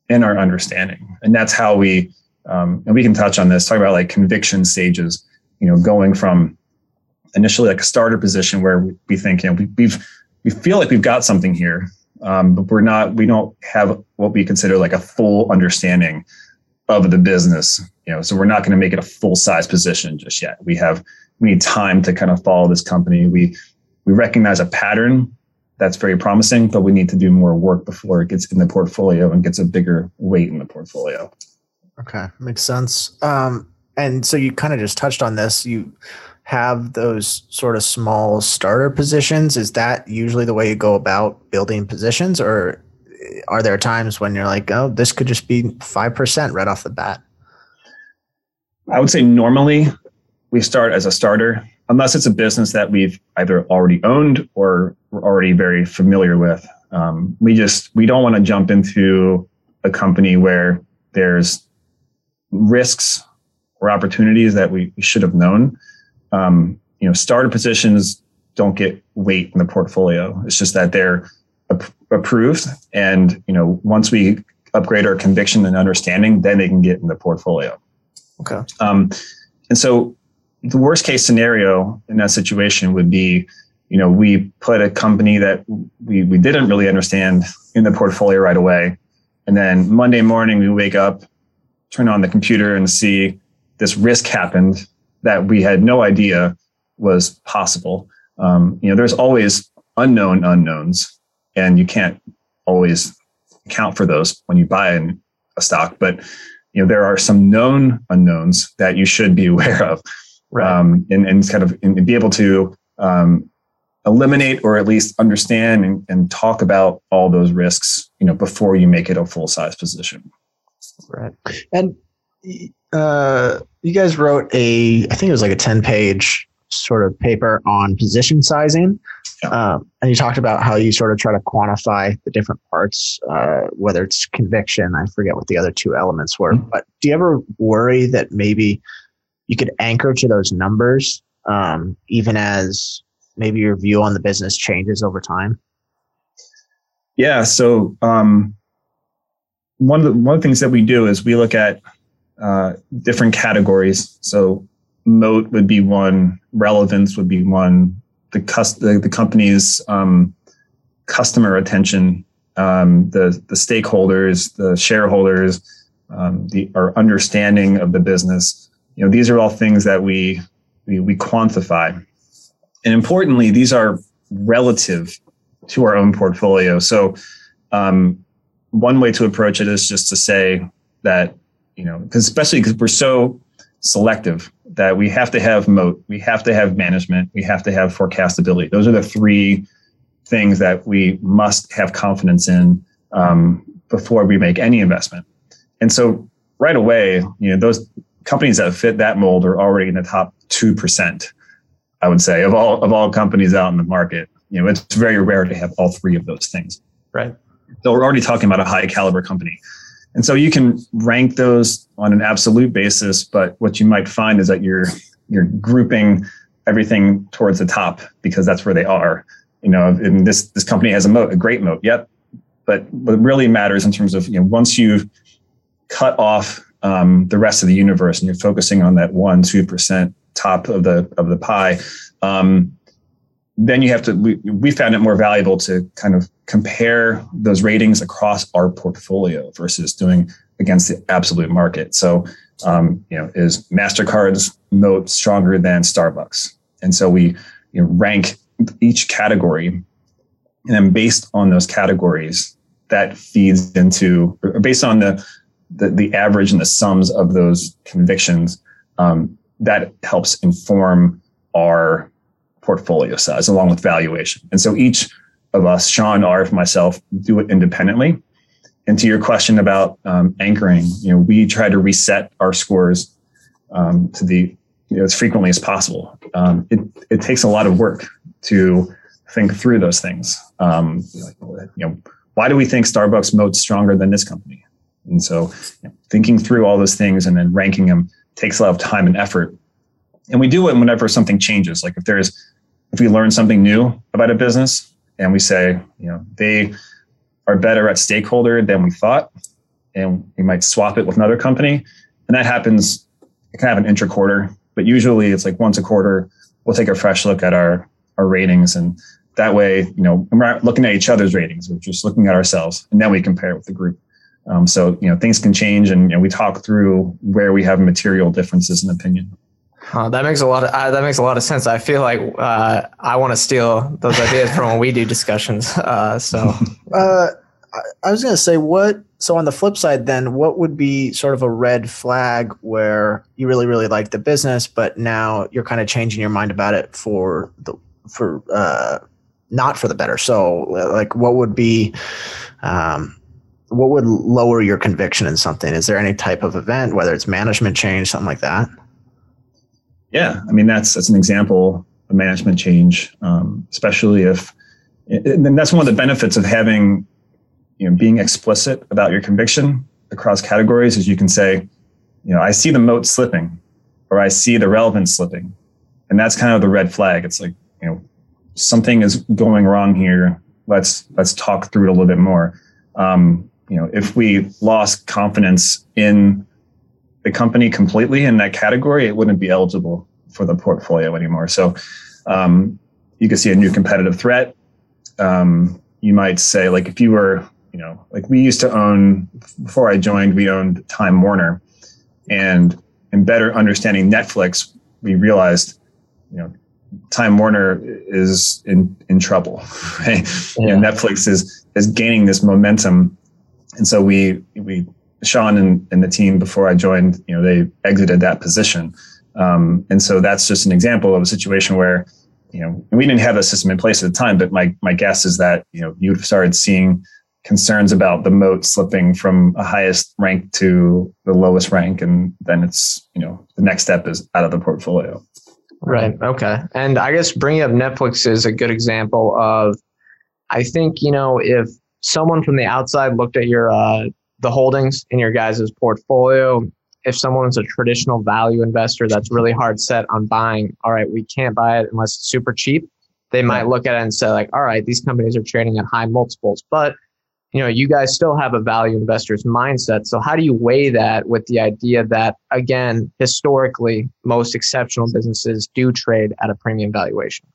in our understanding, and that's how we um, and we can touch on this. Talk about like conviction stages. You know, going from initially like a starter position where we think you know we, we've we feel like we've got something here, um, but we're not. We don't have what we consider like a full understanding of the business. You know, so we're not going to make it a full size position just yet. We have we need time to kind of follow this company. We we recognize a pattern that's very promising, but we need to do more work before it gets in the portfolio and gets a bigger weight in the portfolio. Okay, makes sense. Um, and so you kind of just touched on this. You have those sort of small starter positions. Is that usually the way you go about building positions, or are there times when you're like, oh, this could just be five percent right off the bat? I would say normally we start as a starter, unless it's a business that we've either already owned or we're already very familiar with. Um, we just we don't want to jump into a company where there's risks or opportunities that we, we should have known. Um, you know, starter positions don't get weight in the portfolio. It's just that they're ap- approved, and you know, once we upgrade our conviction and understanding, then they can get in the portfolio. Okay. Um, and so, the worst case scenario in that situation would be, you know, we put a company that we we didn't really understand in the portfolio right away, and then Monday morning we wake up turn on the computer and see this risk happened that we had no idea was possible. Um, you know, there's always unknown unknowns, and you can't always account for those when you buy an, a stock. But you know, there are some known unknowns that you should be aware of, right. um, and, and kind of and be able to um, eliminate or at least understand and, and talk about all those risks. You know, before you make it a full size position. Right. And uh, you guys wrote a, I think it was like a 10 page sort of paper on position sizing. Yeah. Um, and you talked about how you sort of try to quantify the different parts, uh, whether it's conviction, I forget what the other two elements were. Mm-hmm. But do you ever worry that maybe you could anchor to those numbers, um, even as maybe your view on the business changes over time? Yeah. So, um, one of the one of the things that we do is we look at uh, different categories. So moat would be one, relevance would be one, the cus- the, the company's um, customer attention, um, the the stakeholders, the shareholders, um, the our understanding of the business. You know, these are all things that we we, we quantify, and importantly, these are relative to our own portfolio. So um, one way to approach it is just to say that you know because especially because we're so selective that we have to have moat we have to have management we have to have forecastability. Those are the three things that we must have confidence in um, before we make any investment. And so right away you know those companies that fit that mold are already in the top 2% i would say of all of all companies out in the market. You know it's very rare to have all three of those things. Right so we're already talking about a high caliber company. And so you can rank those on an absolute basis, but what you might find is that you're you're grouping everything towards the top because that's where they are. You know, and this this company has a moat, a great moat. Yep. But what really matters in terms of you know once you've cut off um, the rest of the universe and you're focusing on that one two percent top of the of the pie, um, then you have to we, we found it more valuable to kind of compare those ratings across our portfolio versus doing against the absolute market. So um, you know is mastercard's moat stronger than starbucks? And so we you know, rank each category and then based on those categories that feeds into based on the the, the average and the sums of those convictions um, that helps inform our portfolio size along with valuation. And so each of us, Sean, Arif, myself, do it independently. and to your question about um, anchoring, you know, we try to reset our scores um, to the you know, as frequently as possible. Um, it it takes a lot of work to think through those things. Um, you know, why do we think Starbucks moats stronger than this company? And so, you know, thinking through all those things and then ranking them takes a lot of time and effort. And we do it whenever something changes. Like if there's if we learn something new about a business and we say, you know, they are better at stakeholder than we thought, and we might swap it with another company. And that happens kind of an intra-quarter, but usually it's like once a quarter, we'll take a fresh look at our our ratings and that way, you know, we're not looking at each other's ratings, we're just looking at ourselves and then we compare it with the group. Um, so, you know, things can change and you know, we talk through where we have material differences in opinion. Uh, that makes a lot of uh, that makes a lot of sense. I feel like uh, I want to steal those ideas from when we do discussions. Uh, so, uh, I was going to say what. So on the flip side, then what would be sort of a red flag where you really really like the business, but now you're kind of changing your mind about it for the for uh, not for the better. So like, what would be um, what would lower your conviction in something? Is there any type of event, whether it's management change, something like that? Yeah, I mean that's that's an example of management change, um, especially if. And that's one of the benefits of having, you know, being explicit about your conviction across categories is you can say, you know, I see the moat slipping, or I see the relevance slipping, and that's kind of the red flag. It's like, you know, something is going wrong here. Let's let's talk through it a little bit more. Um, you know, if we lost confidence in the company completely in that category, it wouldn't be eligible for the portfolio anymore. So um, you can see a new competitive threat. Um, you might say, like, if you were, you know, like we used to own before I joined, we owned Time Warner, and in better understanding Netflix, we realized, you know, Time Warner is in in trouble. Right? Yeah. You know, Netflix is is gaining this momentum, and so we we Sean and, and the team before I joined, you know, they exited that position. Um, and so that's just an example of a situation where, you know, we didn't have a system in place at the time, but my, my guess is that, you know, you've started seeing concerns about the moat slipping from a highest rank to the lowest rank. And then it's, you know, the next step is out of the portfolio. Right. Okay. And I guess bringing up Netflix is a good example of, I think, you know, if someone from the outside looked at your, uh, the holdings in your guys' portfolio, if someone's a traditional value investor that's really hard set on buying, all right, we can't buy it unless it's super cheap, they might look at it and say, like, all right, these companies are trading at high multiples. But you know, you guys still have a value investor's mindset. So how do you weigh that with the idea that again, historically, most exceptional businesses do trade at a premium valuation?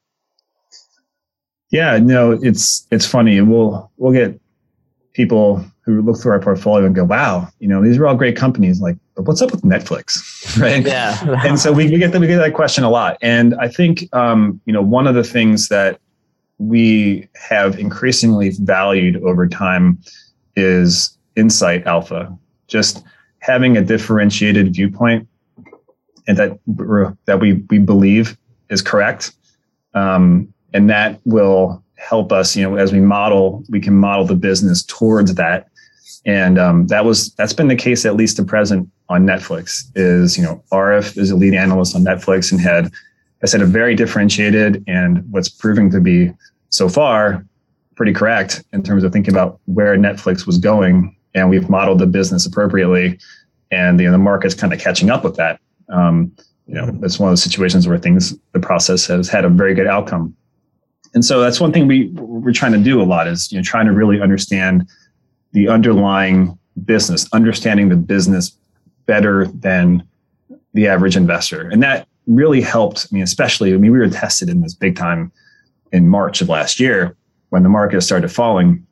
Yeah, no, it's it's funny. We'll we'll get people who look through our portfolio and go, wow, you know, these are all great companies. Like, but what's up with Netflix? right. Yeah. and so we, we get that, we get that question a lot. And I think, um, you know, one of the things that we have increasingly valued over time is insight alpha, just having a differentiated viewpoint and that, that we, we believe is correct. Um, and that will help us, you know, as we model, we can model the business towards that. And um, that was that's been the case at least to present on Netflix. Is you know Arif is a lead analyst on Netflix and had I said a very differentiated and what's proving to be so far pretty correct in terms of thinking about where Netflix was going, and we've modeled the business appropriately, and you know, the market's kind of catching up with that. Um, you know, it's one of those situations where things the process has had a very good outcome and so that's one thing we we're trying to do a lot is you know trying to really understand the underlying business, understanding the business better than the average investor, and that really helped. I mean, especially I mean we were tested in this big time in March of last year when the market started falling.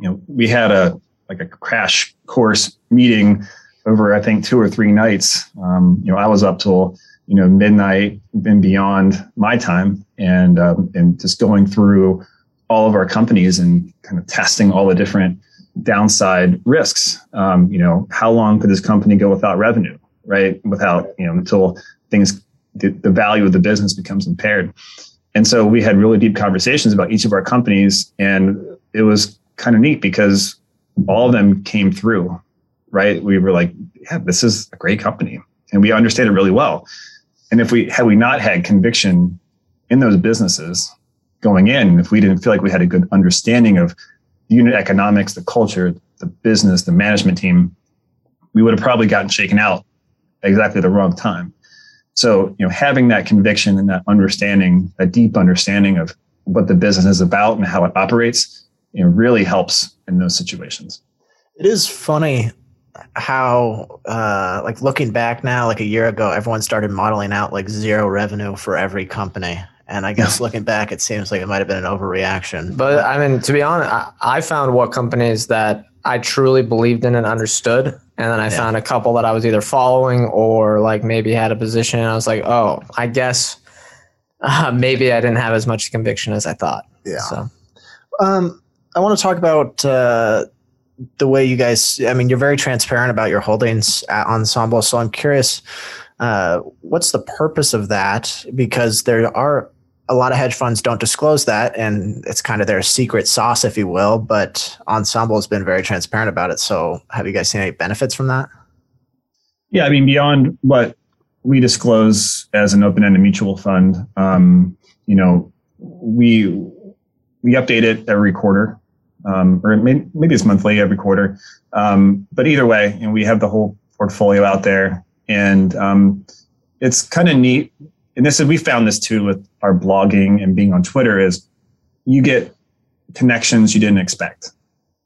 You know, we had a like a crash course meeting over I think two or three nights. Um, you know, I was up till you know midnight and beyond my time and um, and just going through all of our companies and kind of testing all the different downside risks um, you know how long could this company go without revenue right without you know until things the, the value of the business becomes impaired and so we had really deep conversations about each of our companies and it was kind of neat because all of them came through, right? We were like, yeah, this is a great company and we understand it really well. And if we had we not had conviction in those businesses going in, if we didn't feel like we had a good understanding of the unit economics, the culture, the business, the management team, we would have probably gotten shaken out exactly the wrong time. So, you know, having that conviction and that understanding, a deep understanding of what the business is about and how it operates, know, really helps in those situations. It is funny how, uh, like looking back now, like a year ago, everyone started modeling out like zero revenue for every company. And I guess looking back, it seems like it might have been an overreaction. But I mean, to be honest, I, I found what companies that I truly believed in and understood. And then I yeah. found a couple that I was either following or like maybe had a position. And I was like, oh, I guess uh, maybe I didn't have as much conviction as I thought. Yeah. So, um, I want to talk about uh, the way you guys. I mean, you're very transparent about your holdings at Ensemble. So I'm curious, uh, what's the purpose of that? Because there are a lot of hedge funds don't disclose that, and it's kind of their secret sauce, if you will. But Ensemble has been very transparent about it. So, have you guys seen any benefits from that? Yeah, I mean, beyond what we disclose as an open-ended mutual fund, um, you know, we we update it every quarter, um, or maybe, maybe it's monthly, every quarter. Um, but either way, you know, we have the whole portfolio out there, and um, it's kind of neat and this is we found this too with our blogging and being on Twitter is you get connections you didn't expect,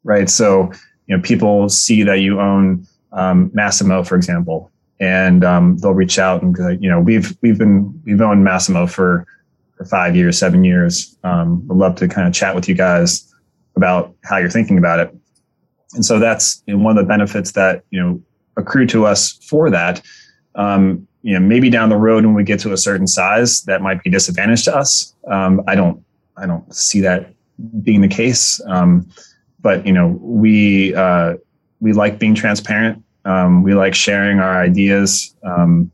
right? So you know people see that you own um, Masimo, for example, and um, they'll reach out and you know we've we've been we've owned Masimo for for five years, seven years. Um, would love to kind of chat with you guys about how you're thinking about it. And so that's you know, one of the benefits that you know accrue to us for that. Um, you know maybe down the road when we get to a certain size that might be disadvantage to us um, i don't i don't see that being the case um, but you know we uh, we like being transparent um, we like sharing our ideas um,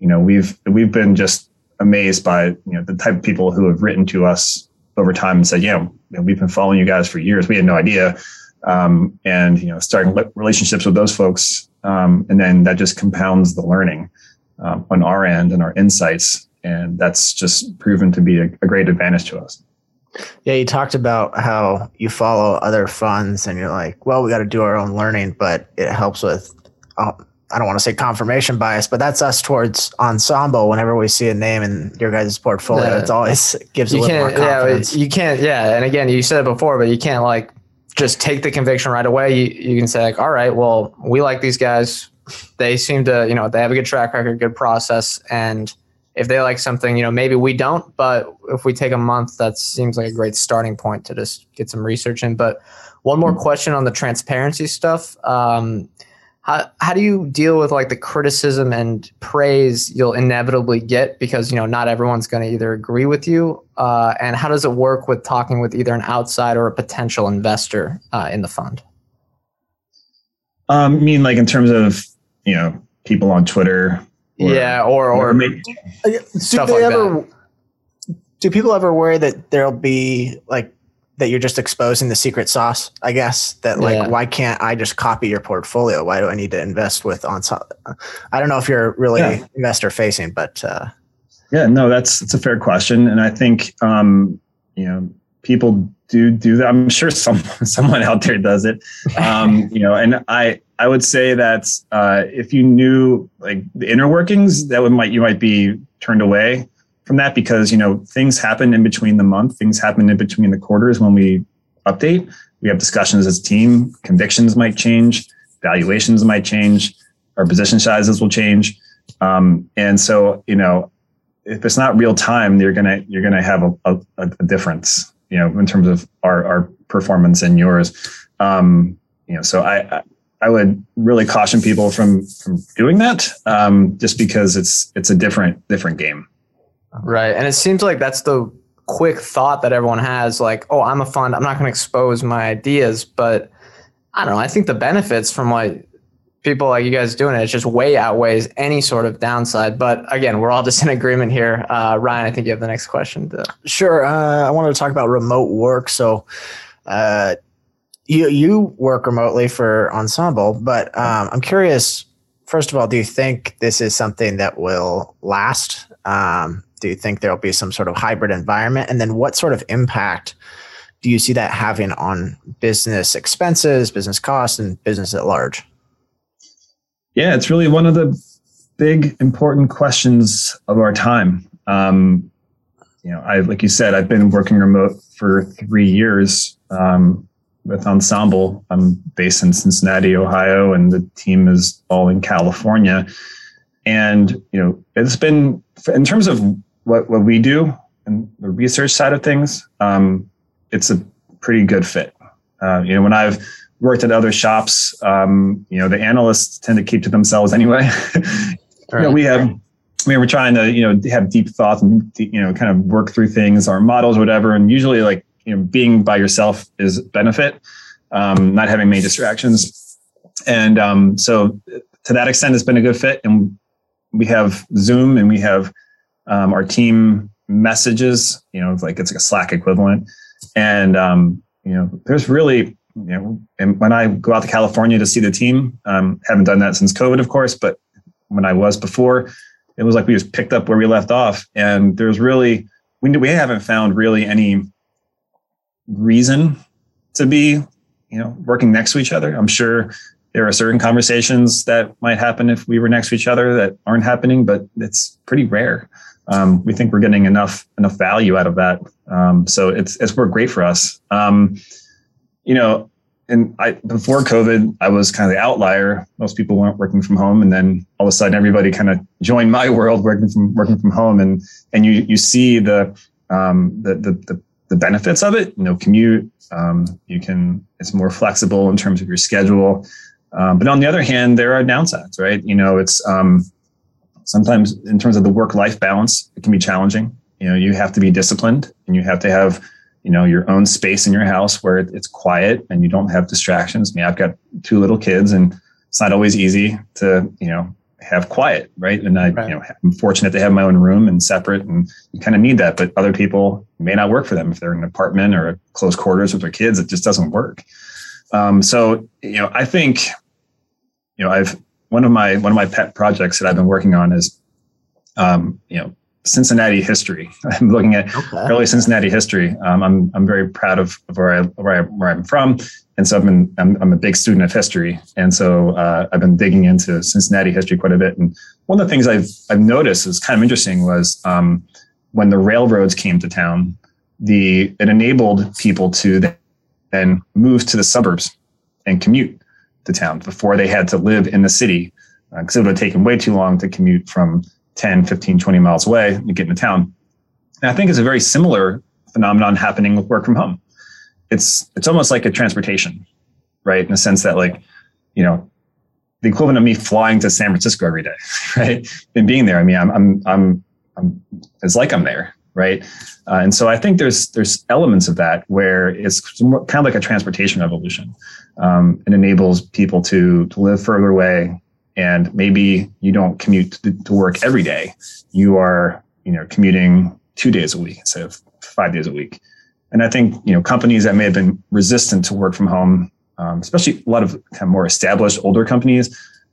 you know we've we've been just amazed by you know the type of people who have written to us over time and said yeah we've been following you guys for years we had no idea um, and you know starting relationships with those folks um, and then that just compounds the learning um, on our end and our insights. And that's just proven to be a, a great advantage to us. Yeah, you talked about how you follow other funds and you're like, well, we got to do our own learning, but it helps with, uh, I don't want to say confirmation bias, but that's us towards ensemble. Whenever we see a name in your guys' portfolio, yeah. it's always gives you a little more confidence. Yeah, you can't, yeah. And again, you said it before, but you can't like just take the conviction right away. You, you can say like, all right, well, we like these guys they seem to, you know, they have a good track record, good process, and if they like something, you know, maybe we don't, but if we take a month, that seems like a great starting point to just get some research in. But one more question on the transparency stuff. Um, how, how do you deal with like the criticism and praise you'll inevitably get because you know not everyone's going to either agree with you uh, and how does it work with talking with either an outside or a potential investor uh, in the fund um, I mean like in terms of you know people on Twitter. Or, yeah, or or, or maybe, stuff like ever, that. Do people ever worry that there'll be like that you're just exposing the secret sauce? I guess that like yeah. why can't I just copy your portfolio? Why do I need to invest with on? I don't know if you're really yeah. investor facing, but uh, yeah, no, that's that's a fair question, and I think um, you know people do do that. I'm sure some someone out there does it. Um, you know, and I I would say that uh, if you knew like the inner workings, that would might you might be turned away from that because you know things happen in between the month, things happen in between the quarters when we update. We have discussions as a team. Convictions might change, valuations might change, our position sizes will change, um, and so you know if it's not real time, you're gonna you're gonna have a, a, a difference you know, in terms of our, our performance and yours. Um, you know, so I, I would really caution people from, from doing that, um, just because it's, it's a different, different game. Right. And it seems like that's the quick thought that everyone has like, oh, I'm a fund. I'm not going to expose my ideas, but I don't know. I think the benefits from like people like you guys doing it, it just way outweighs any sort of downside. But again, we're all just in agreement here. Uh, Ryan, I think you have the next question. To- sure. Uh, I wanted to talk about remote work. So, uh, you you work remotely for Ensemble, but um, I'm curious. First of all, do you think this is something that will last? Um, do you think there will be some sort of hybrid environment? And then, what sort of impact do you see that having on business expenses, business costs, and business at large? Yeah, it's really one of the big important questions of our time. Um, you know, I like you said, I've been working remote for three years. Um, with Ensemble. I'm based in Cincinnati, Ohio, and the team is all in California. And you know, it's been in terms of what what we do and the research side of things. Um, it's a pretty good fit. Uh, you know, when I've worked at other shops, um, you know, the analysts tend to keep to themselves anyway. you know, we have we were trying to you know have deep thoughts and you know kind of work through things, our models, whatever. And usually, like you know, being by yourself is benefit, um, not having many distractions. And um, so to that extent, it's been a good fit. And we have Zoom and we have um, our team messages, you know, like it's like a Slack equivalent. And, um, you know, there's really, you know, and when I go out to California to see the team, um, haven't done that since COVID, of course, but when I was before, it was like we just picked up where we left off. And there's really, we, we haven't found really any reason to be, you know, working next to each other. I'm sure there are certain conversations that might happen if we were next to each other that aren't happening, but it's pretty rare. Um, we think we're getting enough enough value out of that, um, so it's it's worked great for us. Um, you know, and I before COVID, I was kind of the outlier. Most people weren't working from home, and then all of a sudden, everybody kind of joined my world working from working from home, and and you you see the um, the, the, the the benefits of it. You know, commute. Um, you can. It's more flexible in terms of your schedule. Um, but on the other hand, there are downsides, right? You know, it's sometimes in terms of the work-life balance, it can be challenging. You know, you have to be disciplined, and you have to have you know your own space in your house where it's quiet and you don't have distractions. I mean, I've got two little kids, and it's not always easy to you know have quiet, right? And I, right. you know, I'm fortunate to have my own room and separate, and you kind of need that. But other people may not work for them if they're in an apartment or close quarters with their kids. It just doesn't work. Um, so, you know, I think, you know, I've one of my one of my pet projects that I've been working on is, um, you know, Cincinnati history. I'm looking at okay. early Cincinnati history. Um, I'm I'm very proud of, of where I where I where I'm from, and so I've been I'm, I'm a big student of history, and so uh, I've been digging into Cincinnati history quite a bit. And one of the things I've I've noticed is kind of interesting was um, when the railroads came to town, the it enabled people to then move to the suburbs and commute to town before they had to live in the city because uh, it would have taken way too long to commute from 10, 15, 20 miles away and get into town. And I think it's a very similar phenomenon happening with work from home. It's it's almost like a transportation, right? In the sense that like, you know, the equivalent of me flying to San Francisco every day, right? And being there. I mean, I'm I'm I'm, I'm it's like I'm there, right? Uh, and so I think there's there's elements of that where it's kind of like a transportation revolution. Um, it enables people to to live further away, and maybe you don't commute to, work every day. You are, you know, commuting two days a week instead of five days a week. And I think, you know, companies that may have been resistant to work from home, um, especially a lot of kind of more established older companies,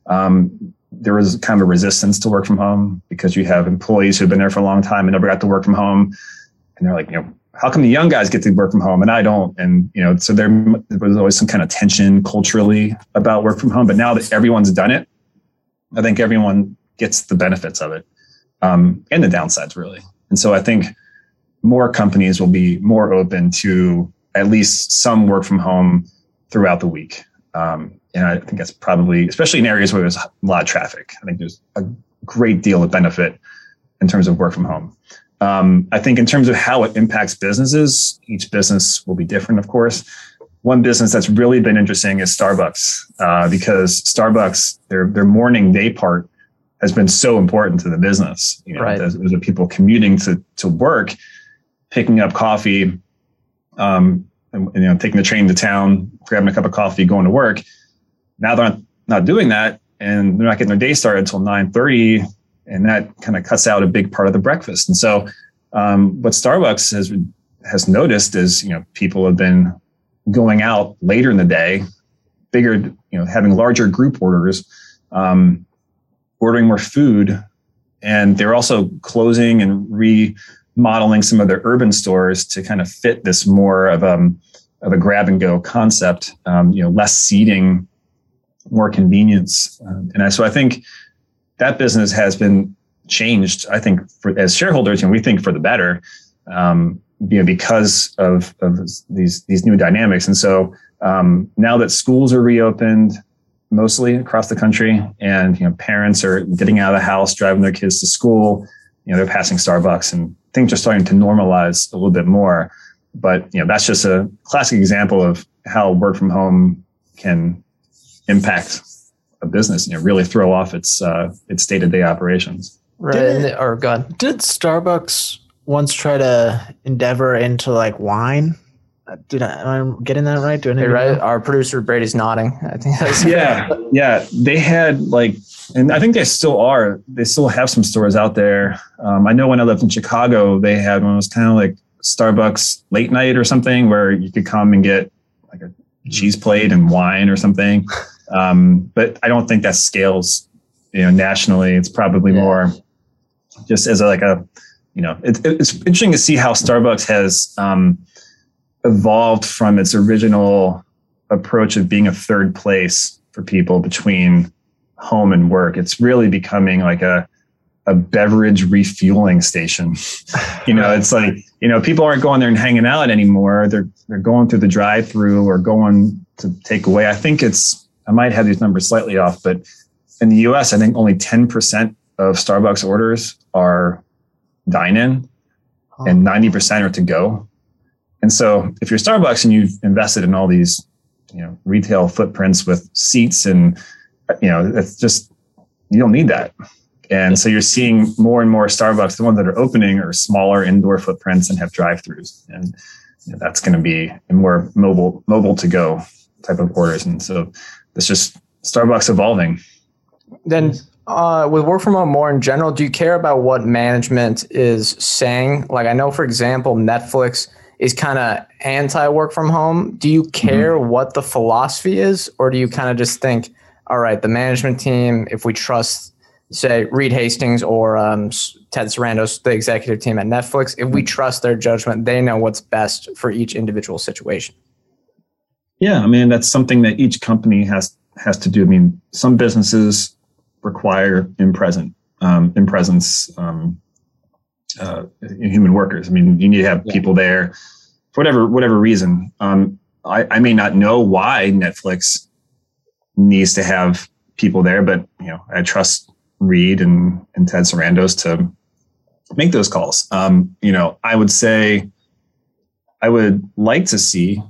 um, there was kind of a resistance to work from home because you have employees who've been there for a long time and never got to work from home. And they're like, you know, how come the young guys get to work from home and I don't? And, you know, so there, was always some kind of tension culturally about work from home. But now that everyone's done it, I think everyone gets the benefits of it um, and the downsides, really. And so I think more companies will be more open to at least some work from home throughout the week. Um, and I think that's probably, especially in areas where there's a lot of traffic, I think there's a great deal of benefit in terms of work from home. Um, I think in terms of how it impacts businesses, each business will be different, of course one business that's really been interesting is Starbucks uh, because Starbucks their their morning day part has been so important to the business. You know, right. there's, there's people commuting to to work, picking up coffee, um, and, you know, taking the train to town, grabbing a cup of coffee, going to work. Now they're not, doing that, and they're not getting their day started until nine thirty, and that kind of cuts out a big part of the breakfast. And so, um, what Starbucks has has noticed is, you know, people have been going out later in the day, bigger, you know, having larger group orders, um, ordering more food, and they're also closing and remodeling some of their urban stores to kind of fit this more of um of a grab and go concept. Um, you know, less seating, more convenience, um, and I, so I think that business has been changed. I think for as shareholders, and we think for the better. Um, you know, because of, of these these new dynamics, and so um, now that schools are reopened, mostly across the country, and you know, parents are getting out of the house, driving their kids to school. You know, they're passing Starbucks, and things are starting to normalize a little bit more. But you know, that's just a classic example of how work from home can impact a business. You know, really throw off its uh, its day to day operations. Right. Did it- or God. Did Starbucks once try to endeavor into like wine? Uh, Did I, am I getting that right? Do I Hey, right. Our producer Brady's nodding. I think that's yeah yeah they had like and i think they still are they still have some stores out there um, i know when i lived in chicago they had one It was kind of like starbucks late night or something where you could come and get like a cheese plate and wine or something um, but i don't think that scales you know nationally it's probably Yeah. more just as a, like a you know it, it's interesting to see how starbucks has um, evolved from its original approach of being a third place for people between home and work. It's really becoming like a a beverage refueling station. you know, it's like, you know, people aren't going there and hanging out anymore. They're they're going through the drive-through or going to take away. I think it's I might have these numbers slightly off, but in the US, I think only 10% of Starbucks orders are dine-in and 90% are to go. And so if you're Starbucks and you've invested in all these, you know, retail footprints with seats and, you know, it's just, you don't need that. And so you're seeing more and more Starbucks, the ones that are opening are smaller indoor footprints and have drive-throughs. And you know, that's going to be a more mobile, mobile to go type of orders. And so it's just Starbucks evolving. Then, uh, with work from home more in general, do you care about what management is saying? Like, I know, for example, Netflix is kind of anti work from home. Do you care what the philosophy is, or do you kind of just think, all right, the management team, if we trust, say, Reed Hastings or um, Ted Sarandos, the executive team at Netflix, if we trust their judgment, they know what's best for each individual situation? Yeah, I mean that's something that each company has has to do. I mean, some businesses require in present um, in presence um, uh, human workers. I mean, you need to have Yeah. people there for whatever whatever reason. Um, I, I may not know why Netflix needs to have people there, but you know, I trust Reed and and Ted Sarandos to make those calls. Um, you know, I would say I would like to see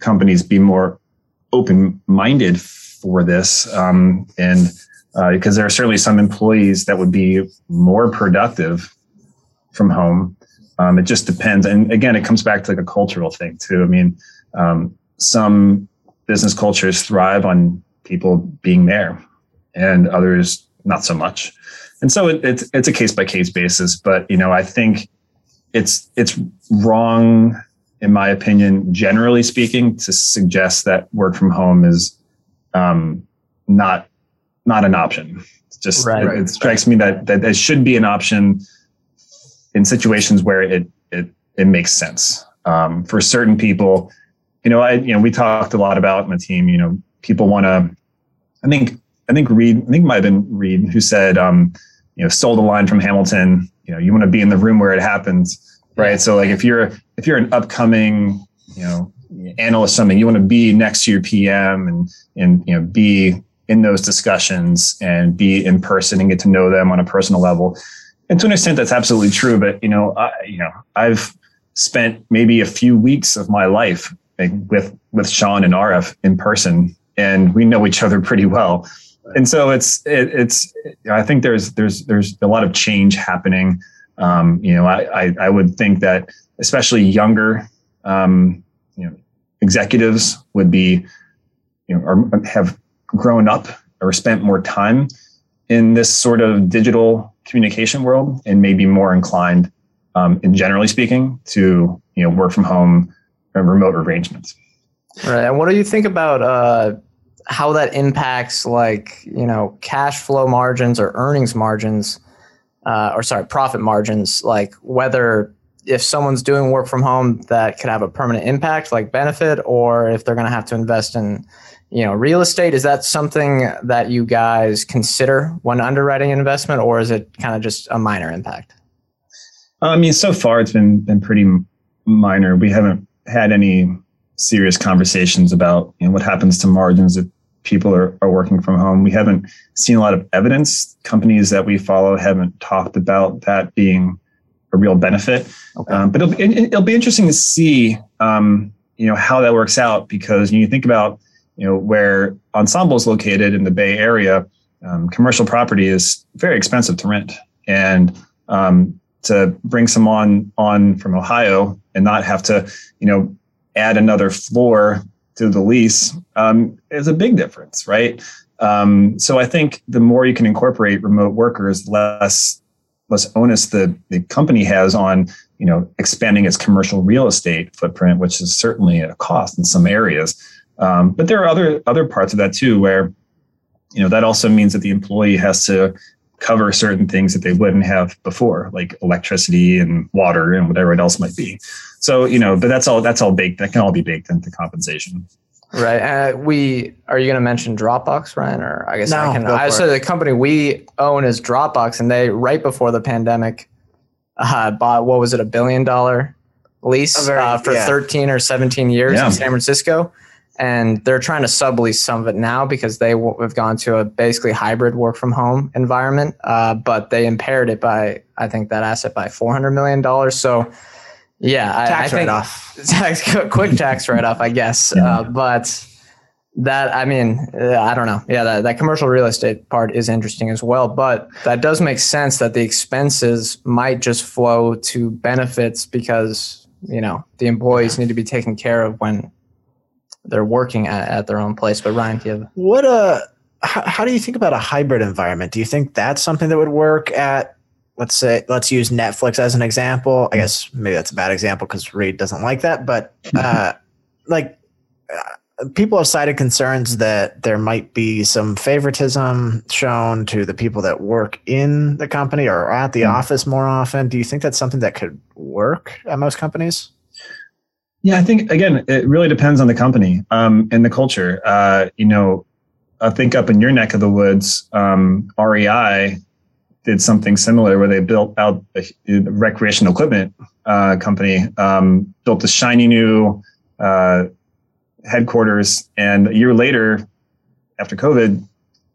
companies be more open-minded for this um, and uh, because there are certainly some employees that would be more productive from home. Um, it just depends. And again it comes back to like a cultural thing too. I mean um, some business cultures thrive on people being there and others not so much. And so it, it's it's a case by case basis but you know i think it's it's wrong in my opinion, generally speaking, to suggest that work from home is um, not not an option. It's just Right. it, it strikes me that that it should be an option in situations where it it it makes sense um, for certain people. You know, I you know we talked a lot about in the team. You know, people want to. I think I think Reed. I think it might have been Reed who said, um, you know, stole the line from Hamilton. You know, you want to be in the room where it happens right? So like if you're if you're an upcoming you know analyst something, you want to be next to your PM and and you know be in those discussions and be in person and get to know them on a personal level. And to an extent, that's absolutely true. But you know, I, you know, I've spent maybe a few weeks of my life like, with with Sean and Arif in person, and we know each other pretty well. And so it's it, it's I think there's there's there's a lot of change happening. Um, you know, I, I, I would think that especially younger, um, you know, executives would be, you know, or have grown up or spent more time in this sort of digital communication world and maybe more inclined, um, in generally speaking, to you know work from home and remote arrangements. Right. And what do you think about uh, how that impacts, like, you know, cash flow margins or earnings margins, uh, or sorry, profit margins, like whether if someone's doing work from home that could have a permanent impact, like benefit, or if they're going to have to invest in, you know, real estate? Is that something that you guys consider when underwriting an investment, or is it kind of just a minor impact? I mean, so far it's been been pretty minor. We haven't had any serious conversations about you know, what happens to margins if people are, are working from home. We haven't seen a lot of evidence. Companies that we follow haven't talked about that being a real benefit. Okay. Um, but it'll be, it'll be interesting to see, um, you know, how that works out because you think about, you know, where Ensemble is located in the Bay Area, um, commercial property is very expensive to rent, and um, to bring someone on from Ohio and not have to, you know, add another floor to the lease um, is a big difference, right? Um, so I think the more you can incorporate remote workers, less less onus the the company has on you know expanding its commercial real estate footprint, which is certainly a cost in some areas. Um, but there are other other parts of that too, where you know that also means that the employee has to cover certain things that they wouldn't have before, like electricity and water and whatever it else might be. So you know, but that's all that's all baked. That can all be baked into compensation. Right. Uh, we are you going to mention Dropbox, Ryan? Or I guess no, I can. I so the company we own is Dropbox, and they right before the pandemic uh, bought what was it a billion dollar lease very, uh, for yeah. 13 or 17 years yeah. in San Francisco. And they're trying to sublease some of it now because they w- have gone to a basically hybrid work from home environment. Uh, but they impaired it by, I think, that asset by $400 million. So yeah, tax I, I write off. Tax, quick tax write off, I guess. Yeah. Uh, but that I mean, uh, I don't know. Yeah, that, that commercial real estate part is interesting as well. But that does make sense that the expenses might just flow to benefits because you know the employees need to be taken care of when they're working at, at their own place. But Ryan, do you have what uh how, how do you think about a hybrid environment? Do you think that's something that would work at let's say let's use Netflix as an example. I guess maybe that's a bad example because Reed doesn't like that, but uh, like uh, people have cited concerns that there might be some favoritism shown to the people that work in the company or at the mm. office more often. Do you think that's something that could work at most companies? Yeah, I think again, it really depends on the company um, and the culture. Uh, you know, I think up in your neck of the woods, um, REI did something similar where they built out a, a recreational equipment uh, company, um, built a shiny new uh, headquarters, and a year later, after COVID,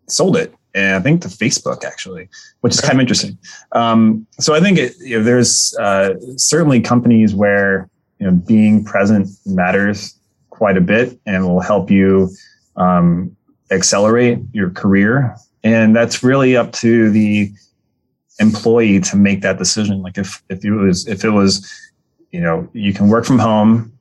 sold it. And I think to Facebook actually, which is kind of interesting. Um, so I think it, you know, there's uh, certainly companies where you know being present matters quite a bit and will help you um, accelerate your career. And that's really up to the employee to make that decision. Like if if it was if it was, you know, you can work from home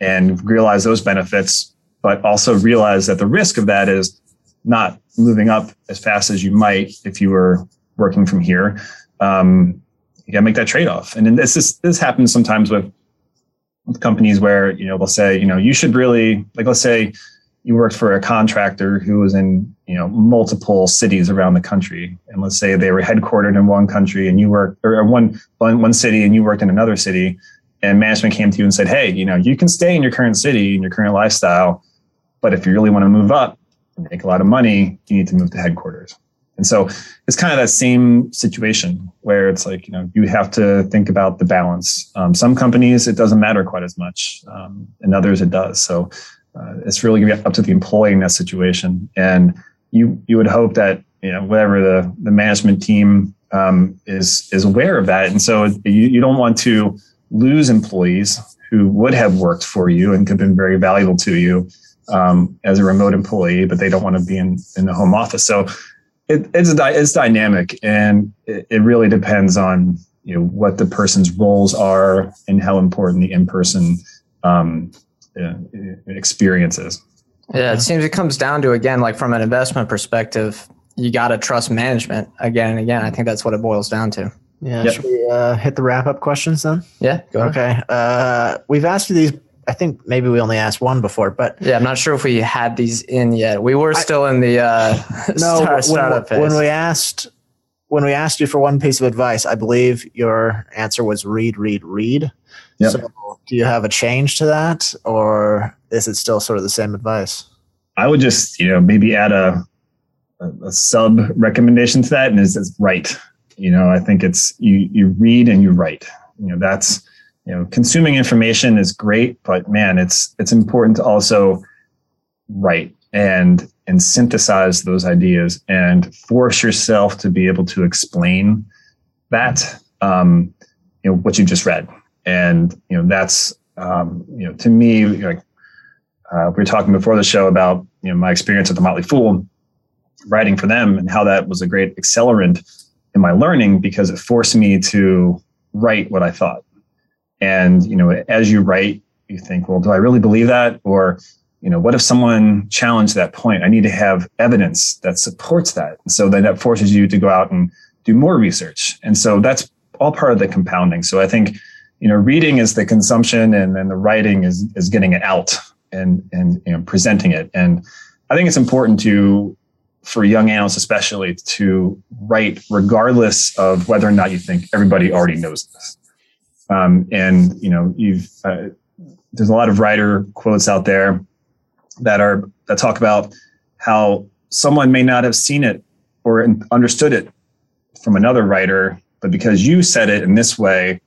and realize those benefits, but also realize that the risk of that is not moving up as fast as you might if you were working from here. Um, you gotta make that trade off. And this is, this happens sometimes with, with companies where, you know, they'll say, you know, you should really, like, let's say you worked for a contractor who was in you know multiple cities around the country. And let's say they were headquartered in one country and you worked or one one, city and you worked in another city. And management came to you and said hey you know you can stay in your current city and your current lifestyle but if you really want to move up and make a lot of money you need to move to headquarters and so it's kind of that same situation where it's like you know you have to think about the balance um, some companies it doesn't matter quite as much um, and others it does so uh, it's really going to be up to the employee in that situation. And you you would hope that you know whatever the the management team um, is is aware of that, and so you, you don't want to lose employees who would have worked for you and could have been very valuable to you um, as a remote employee, but they don't want to be in in the home office. So it, it's it's dynamic, and it, it really depends on you know what the person's roles are and how important the in person um, uh, experiences. Yeah, it seems it comes down to again, like from an investment perspective, you got to trust management again and again. I think that's what it boils down to. Yeah. Yep. Should we uh, hit the wrap up questions then? Yeah. Okay. Uh, we've asked you these I think maybe we only asked one before, but Yeah, I'm not sure if we had these in yet. We were still in the uh, no, start, when, startup phase. when we asked when we asked you for one piece of advice, I believe your answer was read, read, read. Yep. So, do you have a change to that, or is it still sort of the same advice? I would just, you know, maybe add a, a, a sub recommendation to that, and is, is write. You know, I think it's you you read and you write. You know, that's you know, consuming information is great, but man, it's it's important to also write and and synthesize those ideas and force yourself to be able to explain that um, you know what you just read. And you know that's um, you know to me like uh, we were talking before the show about you know my experience at the Motley Fool writing for them and how that was a great accelerant in my learning because it forced me to write what I thought and you know as you write you think well do I really believe that? Or you know what if someone challenged that point? I need to have evidence that supports that. So then that forces you to go out and do more research. And so that's all part of the compounding. So i think you know reading is the consumption and then the writing is is getting it out and and you know presenting it. And i think it's important to for young analysts especially to write regardless of whether or not you think everybody already knows this um, and you know you've uh, there's a lot of writer quotes out there that are that talk about how someone may not have seen it or understood it from another writer, but because you said it in this way,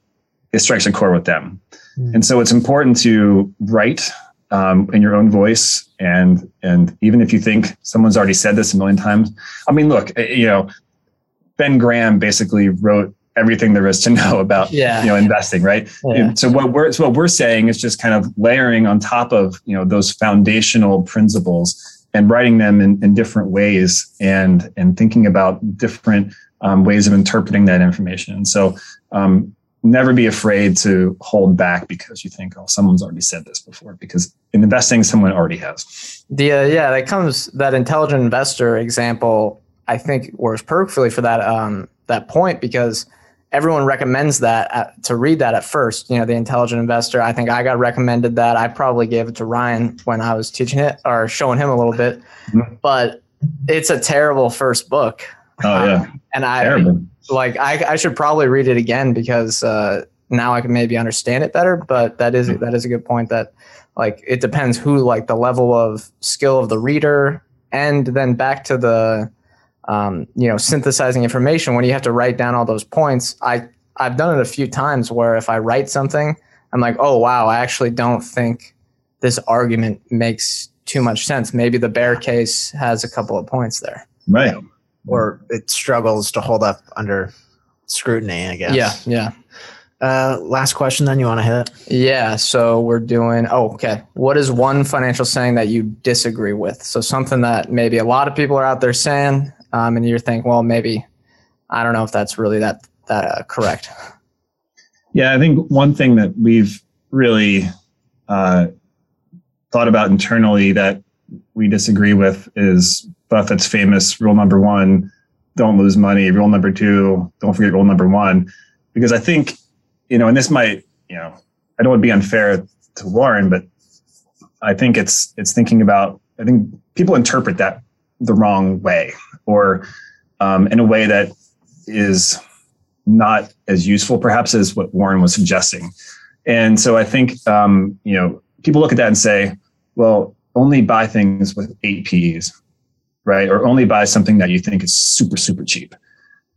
it strikes a chord with them. Mm. And so it's important to write um, in your own voice, and and even if you think someone's already said this a million times, I mean, look, eh, you know, Ben Graham basically wrote everything there is to know about yeah. you know investing right yeah. so what we're so what we're saying is just kind of layering on top of you know those foundational principles and writing them in, in different ways and and thinking about different um, ways of interpreting that information and so um, never be afraid to hold back because you think oh someone's already said this before because in investing someone already has the uh, yeah that comes that intelligent investor example i think works perfectly for that um, that point because everyone recommends that at, to read that at first. You know, the Intelligent Investor. I think I got recommended that. I probably gave it to Ryan when I was teaching it or showing him a little bit. Mm-hmm. But it's a terrible first book. Oh yeah, um, and I terrible. like I, I should probably read it again because uh, now I can maybe understand it better. But that is, mm-hmm. that is a good point. That like it depends who like the level of skill of the reader, and then back to the um, you know, synthesizing information when you have to write down all those points. I I've done it a few times where if I write something, I'm like, oh wow, I actually don't think this argument makes too much sense. Maybe the bear case has a couple of points there. Right. Or it struggles to hold up under scrutiny, I guess. Yeah, yeah. Uh, last question, then you want to hit it? Yeah. So we're doing. Oh, okay. What is one financial saying that you disagree with? So something that maybe a lot of people are out there saying, um, and you're thinking, well, maybe I don't know if that's really that that uh, correct. Yeah, I think one thing that we've really uh, thought about internally that we disagree with is Buffett's famous rule number one: don't lose money. Rule number two: don't forget rule number one. Because I think you know, and this might you know, I don't want to be unfair to Warren, but I think it's it's thinking about. I think people interpret that the wrong way or um, in a way that is not as useful perhaps as what Warren was suggesting. And so I think um, you know people look at that and say, well, only buy things with eight PEs, right? Or only buy something that you think is super super cheap.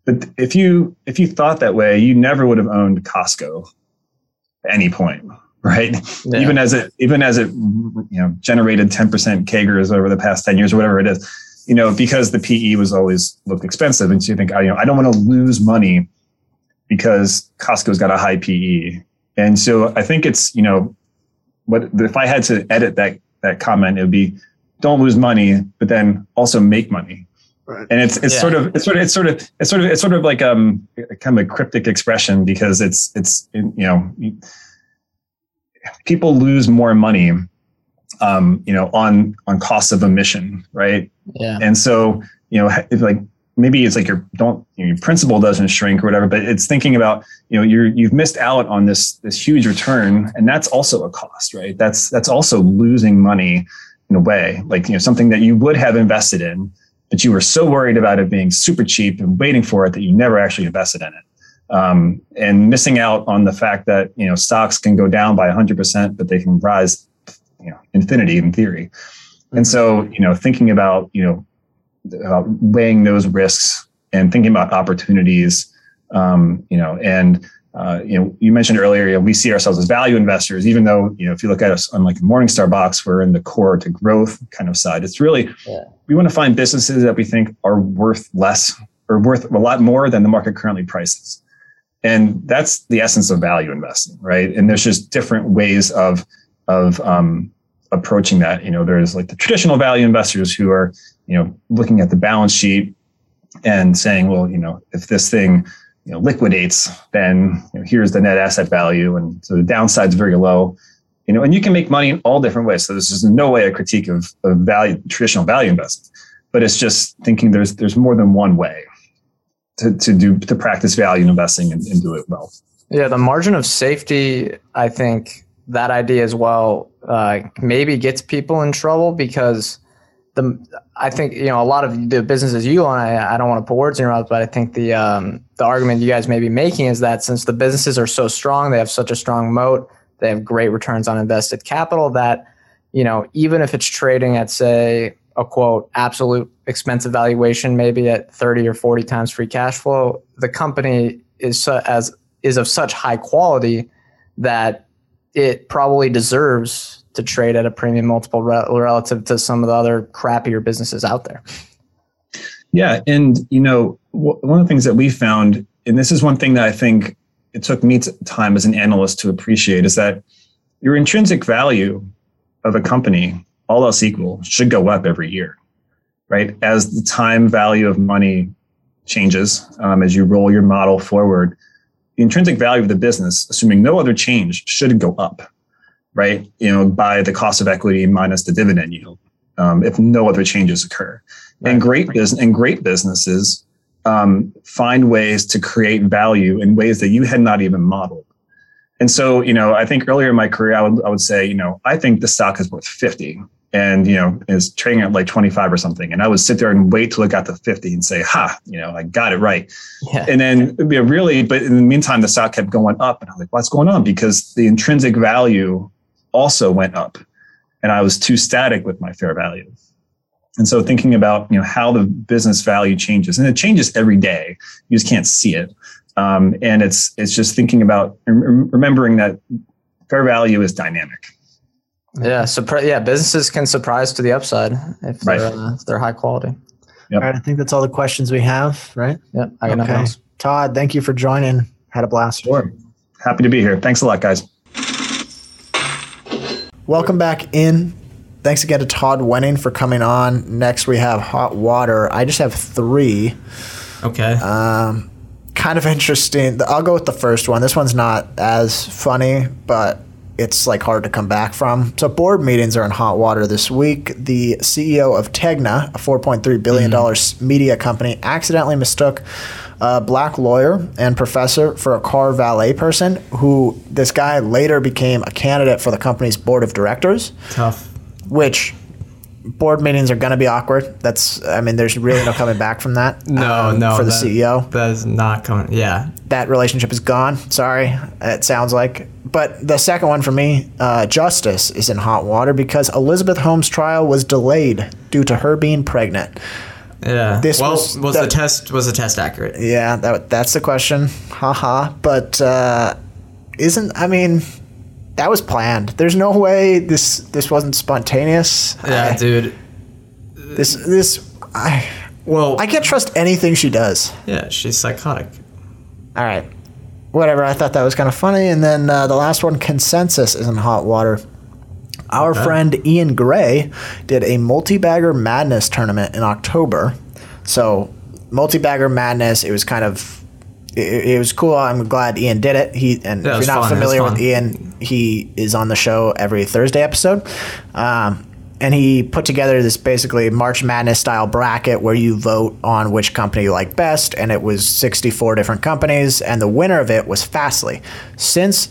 But if you if you thought that way, you never would have owned Costco at any point, right? Yeah. Even as it even as it you know generated 10% CAGRs over the past 10 years or whatever it is you know, because the PE was always looked expensive. And so you think, you know, I don't want to lose money because Costco's got a high PE. And so I think it's, you know, what if I had to edit that that comment, it would be don't lose money, but then also make money. Right. And it's it's yeah. sort of it's sort of it's sort of it's sort of it's sort of like um kind of a cryptic expression because it's it's you know people lose more money um, you know, on on costs of emission, right? Yeah. And so, you know, if like maybe it's like your don't you know, your principal doesn't shrink or whatever, but it's thinking about you know you're you've missed out on this this huge return, and that's also a cost, right? That's that's also losing money in a way, like you know something that you would have invested in, but you were so worried about it being super cheap and waiting for it that you never actually invested in it, um, and missing out on the fact that you know stocks can go down by 100 percent, but they can rise, you know, infinity in theory. And so, you know, thinking about, you know, about weighing those risks and thinking about opportunities, um, you know, and uh, you know, you mentioned earlier, you know, we see ourselves as value investors, even though, you know, if you look at us on like Morningstar box, we're in the core to growth kind of side. It's really, yeah. we want to find businesses that we think are worth less or worth a lot more than the market currently prices. And that's the essence of value investing, right? And there's just different ways of, of, um, approaching that. You know, there's like the traditional value investors who are, you know, looking at the balance sheet and saying, well, you know, if this thing, you know, liquidates, then you know, here's the net asset value, and so the downside's very low. You know, and you can make money in all different ways. So this is no way a critique of, of value, traditional value investing, but it's just thinking there's there's more than one way to, to do to practice value investing and, and do it well. Yeah, the margin of safety, I think that idea as well uh, maybe gets people in trouble because the I think you know a lot of the businesses you own. I, I don't want to put words in your mouth, but I think the um, the argument you guys may be making is that since the businesses are so strong, they have such a strong moat, they have great returns on invested capital. That you know even if it's trading at say a quote absolute expensive valuation, maybe at thirty or forty times free cash flow, the company is as is of such high quality that it probably deserves to trade at a premium multiple re- relative to some of the other crappier businesses out there. Yeah, and you know, w- one of the things that we found, and this is one thing that I think it took me time as an analyst to appreciate, is that your intrinsic value of a company, all else equal, should go up every year, right? As the time value of money changes, um, as you roll your model forward, the intrinsic value of the business, assuming no other change, should go up, right? You know, by the cost of equity minus the dividend yield, um, if no other changes occur. Right. And great business and great businesses um, find ways to create value in ways that you had not even modeled. And so, you know, I think earlier in my career, I would, I would say, you know, I think the stock is worth 50 and you know is trading at like 25 or something. And i would sit there and wait till it got to 50 and say ha you know i got it right. Yeah. and then you know, really but in the meantime the stock kept going up and i was like what's going on? Because the intrinsic value also went up and i was too static with my fair value. And so thinking about you know how the business value changes and it changes every day. You just can't see it. Um, and it's it's just thinking about remembering that fair value is dynamic yeah, surpri- yeah, businesses can surprise to the upside if they're, uh, if they're high quality. Yep. All right, I think that's all the questions we have, right? Yeah, I got okay. Todd, thank you for joining. Had a blast. Sure. Happy to be here. Thanks a lot, guys. Welcome back in. Thanks again to Todd Wenning for coming on. Next, we have hot water. I just have three. Okay. Um, kind of interesting. I'll go with the first one. This one's not as funny, but it's like hard to come back from. So board meetings are in hot water this week. The CEO of Tegna, a 4.3 billion dollars mm-hmm. media company, accidentally mistook a black lawyer and professor for a car valet person. Who this guy later became a candidate for the company's board of directors. Tough. Which board meetings are going to be awkward. That's, I mean, there's really no coming back from that. no, um, no, for the that, CEO. That is not coming. Yeah, that relationship is gone. Sorry, it sounds like. But the second one for me, uh, justice is in hot water because Elizabeth Holmes' trial was delayed due to her being pregnant. Yeah. This well, was, was the, the, test was the test accurate? Yeah, that that's the question. Haha. But uh, isn't I mean that was planned. There's no way this this wasn't spontaneous. Yeah, I, dude. This this I well I can't trust anything she does. Yeah, she's psychotic. All right, whatever. I thought that was kind of funny. And then uh, the last one, consensus, is in hot water. Our okay. friend Ian Gray did a multi-bagger madness tournament in October. So multi-bagger madness, it was kind of it, it, was cool. I'm glad Ian did it. He and yeah, if you're not fun. familiar with Ian, he is on the show every Thursday episode. Um, and he put together this basically March Madness style bracket where you vote on which company you like best, and it was 64 different companies, and the winner of it was Fastly. Since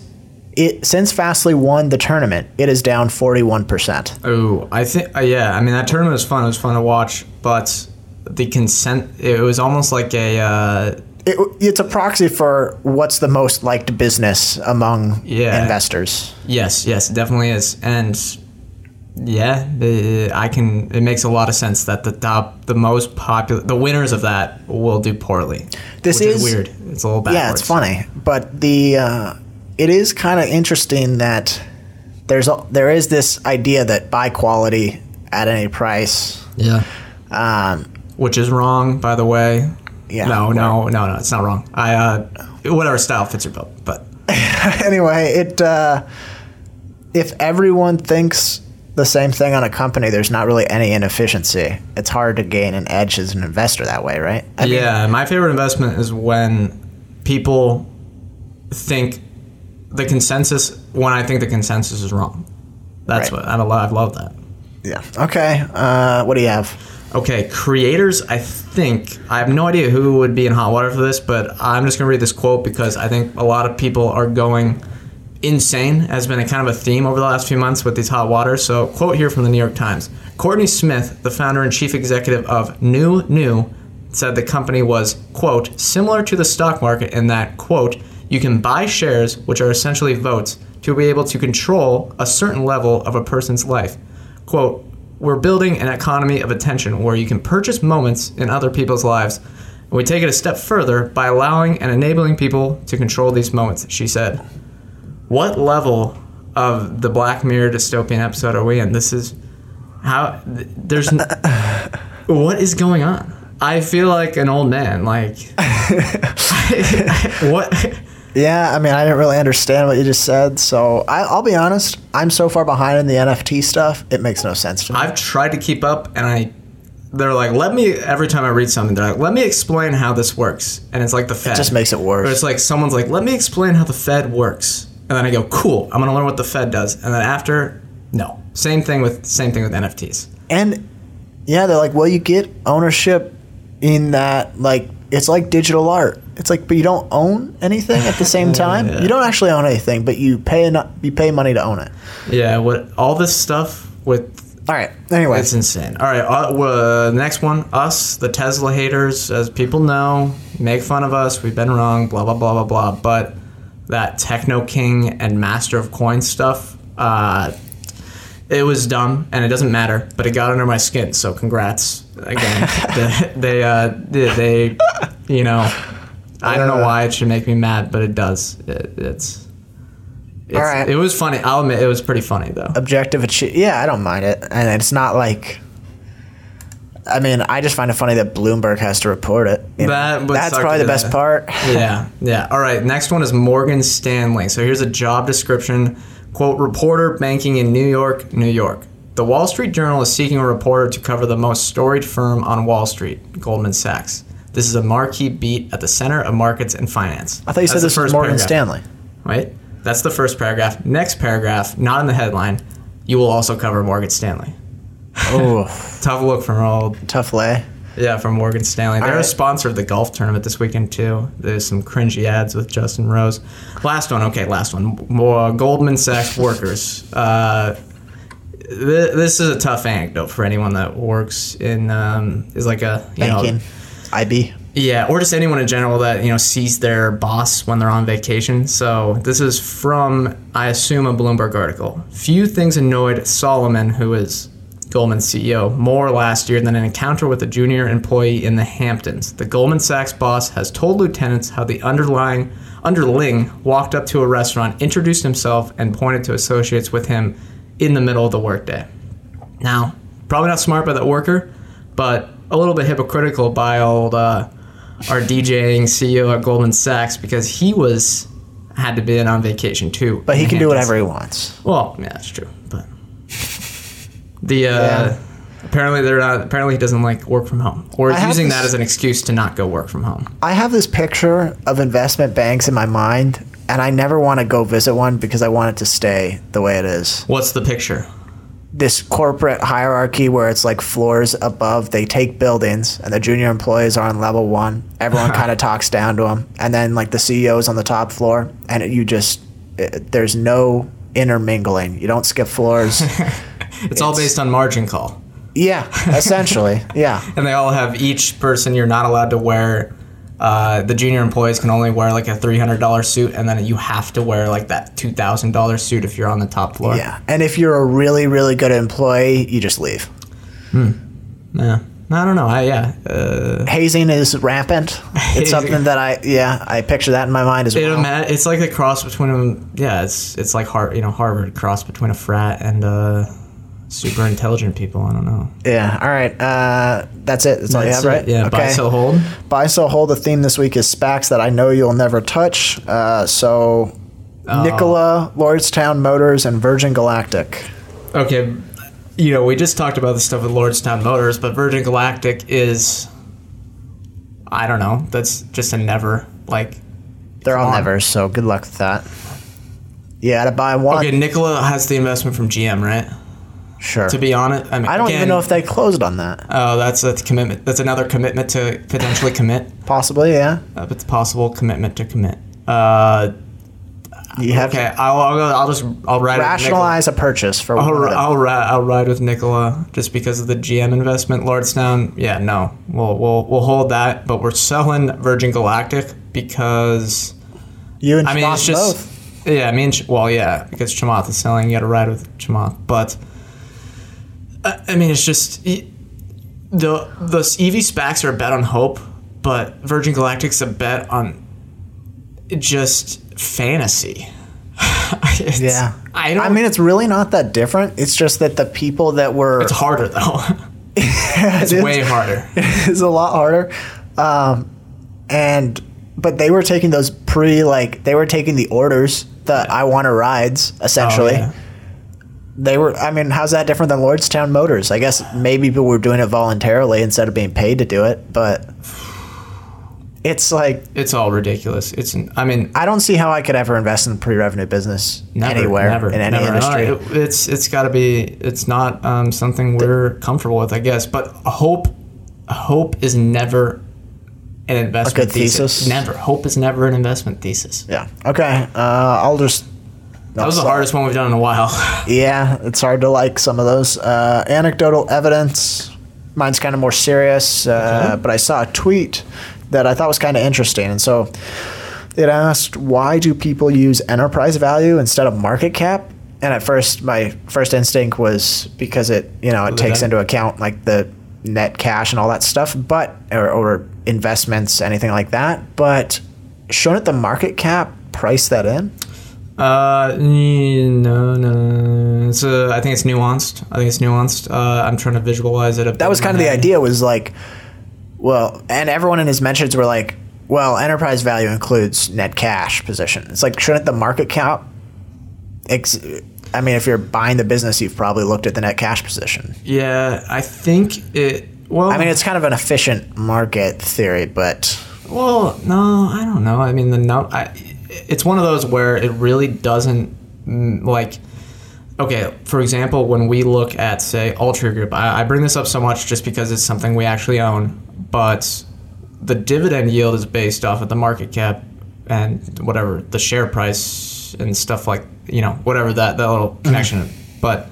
it since Fastly won the tournament, it is down 41%. Oh, I think uh, yeah. I mean that tournament was fun. It was fun to watch, but the consent. It was almost like a. Uh, It, it's a proxy for what's the most liked business among Yeah. investors. yes, yes, it definitely is, and yeah, the, I can. It makes a lot of sense that the top, the most popular, the winners of that will do poorly. This is, is- weird. It's a little backwards. Yeah, it's funny, but the uh, it is kind of interesting that there's a, there is this idea that buy quality at any price. Yeah. Um, Which is wrong, by the way. Yeah. No, no, no, no. It's not wrong. I uh, whatever style fits your bill, but anyway, it uh, if everyone thinks the same thing on a company, there's not really any inefficiency. It's hard to gain an edge as an investor that way, right? I mean, yeah, my favorite investment is when people think the consensus when I think the consensus is wrong. That's Right. what I love. I love that. yeah. Okay. Uh, what do you have? Okay, creators. I think I have no idea who would be in hot water for this, but I'm just gonna read this quote because I think a lot of people are going insane. Has been a kind of a theme over the last few months with these hot waters. So, quote here from the New York Times: Courtney Smith, the founder and chief executive of NewNew, said the company was quote similar to the stock market in that quote you can buy shares, which are essentially votes, to be able to control a certain level of a person's life. Quote, we're building an economy of attention where you can purchase moments in other people's lives. And we take it a step further by allowing and enabling people to control these moments, she said. What level of the Black Mirror dystopian episode are we in? This is how there's n- what is going on? I feel like an old man. Like what? Yeah, I mean, I didn't really understand what you just said, so I, I'll be honest. I'm so far behind in the NFT stuff; it makes no sense to me. I've tried to keep up, and I they're like, let me every time I read something, they're like, let me explain how this works, and it's like the Fed. just makes it worse. Or it's like someone's like, let me explain how the Fed works, and then I go, cool, I'm gonna learn what the Fed does, and then after, no, same thing with same thing with NFTs. And yeah, they're like, well, you get ownership in that, like, it's like digital art. It's like, but you don't own anything at the same time. You don't actually own anything, but you pay eno- you pay money to own it. Yeah, what all this stuff with All right. Anyway, It's insane. All right, uh, uh, next one. Us, the Tesla haters, as people know, make fun of us. We've been wrong. Blah blah blah blah blah. But that Techno King and Master of Coin stuff, uh, it was dumb, and it doesn't matter. But it got under my skin. So congrats again. they, they, uh, they, they, you know, I don't know uh, why it should make me mad, but it does. It, it's. It's, All right. It was funny. I'll admit it was pretty funny though. objective achi- Yeah, I don't mind it, and it's not like. I mean, I just find it funny that Bloomberg has to report it. That That's probably the best part. yeah, yeah. All right, next one is Morgan Stanley. So here's a job description quote, reporter banking in New York, New York. The Wall Street Journal is seeking a reporter to cover the most storied firm on Wall Street, Goldman Sachs. This is a marquee beat at the center of markets and finance. I thought you said That's the this was Morgan paragraph. Stanley. Right? That's the first paragraph. Next paragraph, not in the headline, you will also cover Morgan Stanley. Oh, Tough look from old tough lay. yeah, from Morgan Stanley. They're a sponsor of the golf tournament this weekend too. There's some cringy ads with Justin Rose. Last one, okay, last one. More Goldman Sachs workers. Uh, th- this is a tough anecdote for anyone that works in um, is like a you Banking, know IB. yeah, or just anyone in general that you know sees their boss when they're on vacation. So this is from, I assume, a Bloomberg article. Few things annoyed Solomon, who is Goldman CEO, more last year than an encounter with a junior employee in the Hamptons. The Goldman Sachs boss has told lieutenants how the underlying underling walked up to a restaurant, introduced himself, and pointed to associates with him in the middle of the workday. Now, probably not smart by that worker, but a little bit hypocritical by old uh, our DJing CEO at Goldman Sachs because he was had to be in on vacation too. But he can do whatever he wants. Well, yeah, that's true. But the uh, Yeah. apparently they're not. Apparently he doesn't like work from home, or is using this- that as an excuse to not go work from home. I have this picture of investment banks in my mind, and I never want to go visit one because I want it to stay the way it is. What's the picture? This corporate hierarchy where it's like floors above. They take buildings, and the junior employees are on level one. Everyone kind of talks down to them, and then like the CEO is on the top floor, and it, you just it, there's no intermingling. You don't skip floors. It's, all based on margin call. yeah, essentially. Yeah. And they all have each person you're not allowed to wear. Uh, the junior employees can only wear like a three hundred dollar suit, and then you have to wear like that two thousand dollar suit if you're on the top floor. Yeah. And if you're a really, really good employee, you just leave. yeah. I don't know. I yeah. Uh, Hazing is rampant. It's something that I, yeah, I picture that in my mind as well. it's like a cross between. Yeah, it's it's like Har- you know Harvard cross between a frat and uh, super intelligent people. I don't know. Yeah. All right. Uh, that's it. That's all you That's have, it. right? Yeah. Buy, sell, hold. Buy, sell, hold. The theme this week is SPACs that I know you'll never touch. Uh, so, Oh. Nikola, Lordstown Motors, and Virgin Galactic. Okay, you know, we just talked about the stuff with Lordstown Motors, but Virgin Galactic is, I don't know, that's just a never. Like, They're all Come on. nevers, so good luck with that. Yeah, to buy one. okay, Nikola has the investment from GM, right? Sure. To be honest, I mean, I don't again, even know if they closed on that. Oh, that's a commitment. That's another commitment to potentially commit. Possibly, yeah. Uh, it's possible commitment to commit. Uh, You have okay, I'll, I'll, go- I'll just I'll ride with rationalize a purchase for I'll, of them. I'll, ri- I'll ride with Nikola just because of the GM investment. Lordstown, yeah, no, we'll we'll we'll hold that, but we're selling Virgin Galactic because You and I mean Schmoss it's just both. yeah. I mean, well, yeah, because Chamath is selling, you got to ride with Chamath, but I mean, it's just the the EV SPACs are a bet on hope, but Virgin Galactic's a bet on just fantasy. Yeah. I don't. I mean, it's really not that different. It's just that the people that were It's harder though. it's is. way harder. It's a lot harder. Um, and but they were taking those pre like they were taking the orders that I want to rides essentially. Oh, yeah. They were. I mean, how's that different than Lordstown Motors? I guess maybe people were doing it voluntarily instead of being paid to do it. But it's like It's all ridiculous. It's. I mean, I don't see how I could ever invest in a pre-revenue business never, anywhere never, in any never. industry. It- it's it's got to be. It's not um, something we're comfortable with, I guess. But hope, hope is never an investment good thesis? Never. Hope is never an investment thesis. yeah. Okay. Uh, I'll just. That was the hardest one we've done in a while. Yeah, it's hard to like some of those. Uh, anecdotal evidence. Mine's kind of more serious, uh, but I saw a tweet that I thought was kind of interesting. And so it asked, why do people use enterprise value instead of market cap? And at first, my first instinct was because it, you know, it takes into account like the net cash and all that stuff, but or, or investments, anything like that. But shouldn't the market cap price that in? Uh, no, no. It's uh, I think it's nuanced. I think it's nuanced. Uh, I'm trying to visualize it. A bit that was kind of the idea was like well and everyone in his mentions were like well enterprise value includes net cash position it's like shouldn't the market cap ex- i mean if you're buying the business you've probably looked at the net cash position Yeah, I think it. Well, i mean it's kind of an efficient market theory but Well, no, I don't know. I mean, the no, I, it's one of those where it really doesn't mm, like. Okay, for example, when we look at say Altria Group, I, I bring this up so much just because it's something we actually own, but the dividend yield is based off of the market cap and whatever the share price and stuff like you know whatever that that little connection, but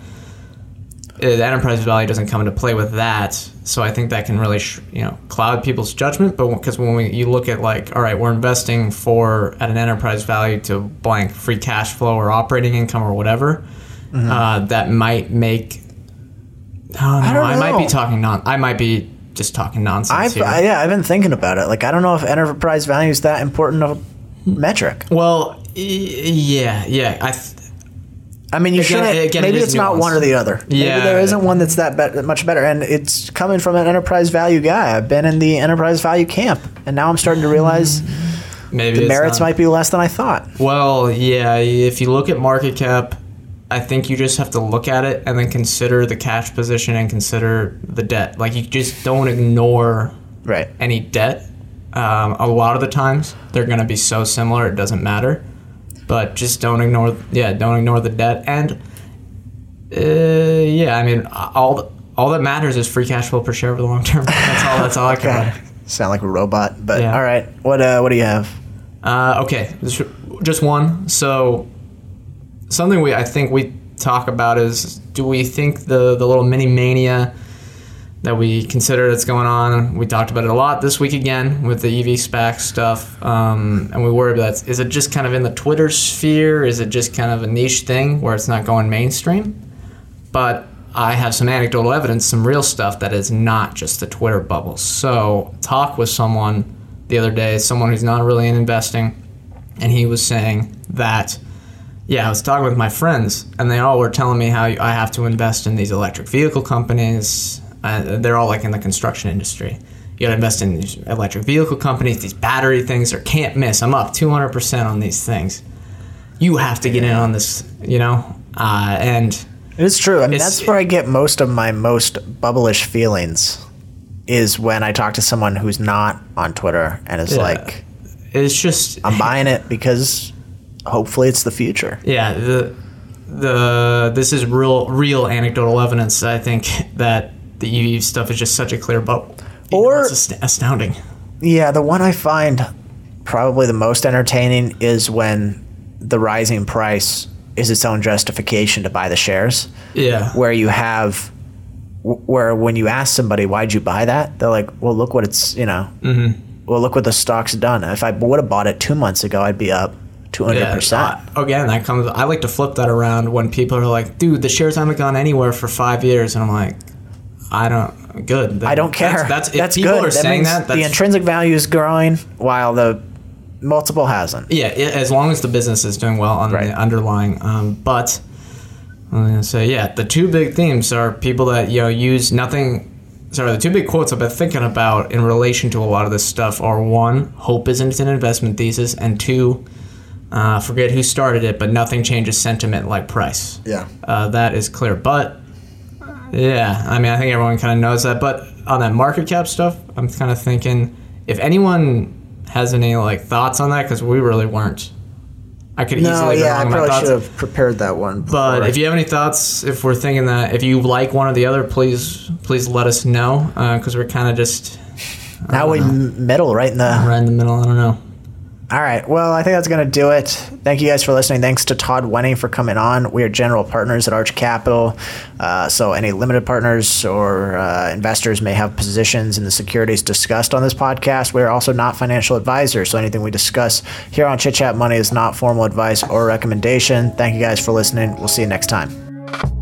Uh, the enterprise value doesn't come into play with that. So I think that can really, sh- you know, cloud people's judgment. But because when we you look at like, all right, we're investing for at an enterprise value to blank free cash flow or operating income or whatever, mm-hmm. uh, that might make. Oh, no, don't I, might be talking non. I might be just talking nonsense i've here. I, yeah i've been thinking about it like i don't know if enterprise value is that important of a hmm. metric well, yeah, yeah. I. Th- I mean, you Again- shouldn't. again, maybe is it's not one or the other. Maybe Yeah. there isn't one that's that bet much better, and it's coming from an enterprise value guy. I've been in the enterprise value camp, and now I'm starting to realize maybe the merits not. might be less than I thought. Well, yeah, if you look at market cap, I think you just have to look at it and then consider the cash position and consider the debt. Like you just don't ignore Right. any debt. Um, a lot of the times they're going to be so similar it doesn't matter. But just don't ignore yeah, don't ignore the debt and Uh, yeah, I mean, all all that matters is free cash flow per share over the long term. That's all. That's all I care about. sound like a robot. But Yeah. all right, what uh, what do you have? Uh, okay, just- just one. So something we I think we talk about is do we think the the little mini mania that we consider that's going on? We talked about it a lot this week again with the EV SPAC stuff, um, and we worry about is it just kind of in the Twitter sphere? Is it just kind of a niche thing where it's not going mainstream? But I have some anecdotal evidence, some real stuff that is not just the Twitter bubble. So, talk with someone the other day, someone who's not really in investing, and he was saying that, yeah, I was talking with my friends, and they all were telling me how I have to invest in these electric vehicle companies. Uh, they're all like in the construction industry. You got to invest in these electric vehicle companies. These battery things are can't miss. I'm up 200% on these things. You have to get in on this, you know? Uh, and It is true. I mean, It's- that's where I get most of my most bubblish feelings. Is when I talk to someone who's not on Twitter and is Yeah. like, it's just "I'm buying it because hopefully it's the future." yeah the the this is real real anecdotal evidence i think that the ev stuff is just such a clear bubble You know, Or- it's astounding Yeah, the one I find probably the most entertaining is when the rising price is its own justification to buy the shares. yeah Where you have, where when you ask somebody why'd you buy that, they're like, "Well, look what it's you know, mm-hmm. well look what the stock's done. If I would have bought it two months ago, I'd be up two hundred percent." again that comes i like to flip that around when people are like dude the shares haven't gone anywhere for five years and i'm like i don't good I don't care. that's, that's, if That's people good. are that saying means that the intrinsic value is growing while the multiple hasn't. Yeah, i as long as the business is doing well on Right. the underlying. Um, but I'm gonna say, yeah, the two big themes are people that you know use nothing. Sorry, the two big quotes I've been thinking about in relation to a lot of this stuff are one, hope isn't an investment thesis, and two, uh, forget who started it, but nothing changes sentiment like price. Yeah. Uh, that is clear. But yeah, I mean, I think everyone kind of knows that. But on that market cap stuff, I'm kind of thinking if anyone has any like thoughts on that, because we really weren't. I could No, easily yeah, I probably should have prepared that one. But if you have any thoughts, if we're thinking that if you like one or the other, please please let us know uh, because we're kind of just now we middle right in the right in the middle. I don't know. All right. Well, I think that's going to do it. Thank you guys for listening. Thanks to Todd Wenning for coming on. We are general partners at Arch Capital. Uh, so, any limited partners or uh, investors may have positions in the securities discussed on this podcast. We are also not financial advisors. So, anything we discuss here on Chit Chat Money is not formal advice or recommendation. Thank you guys for listening. We'll see you next time.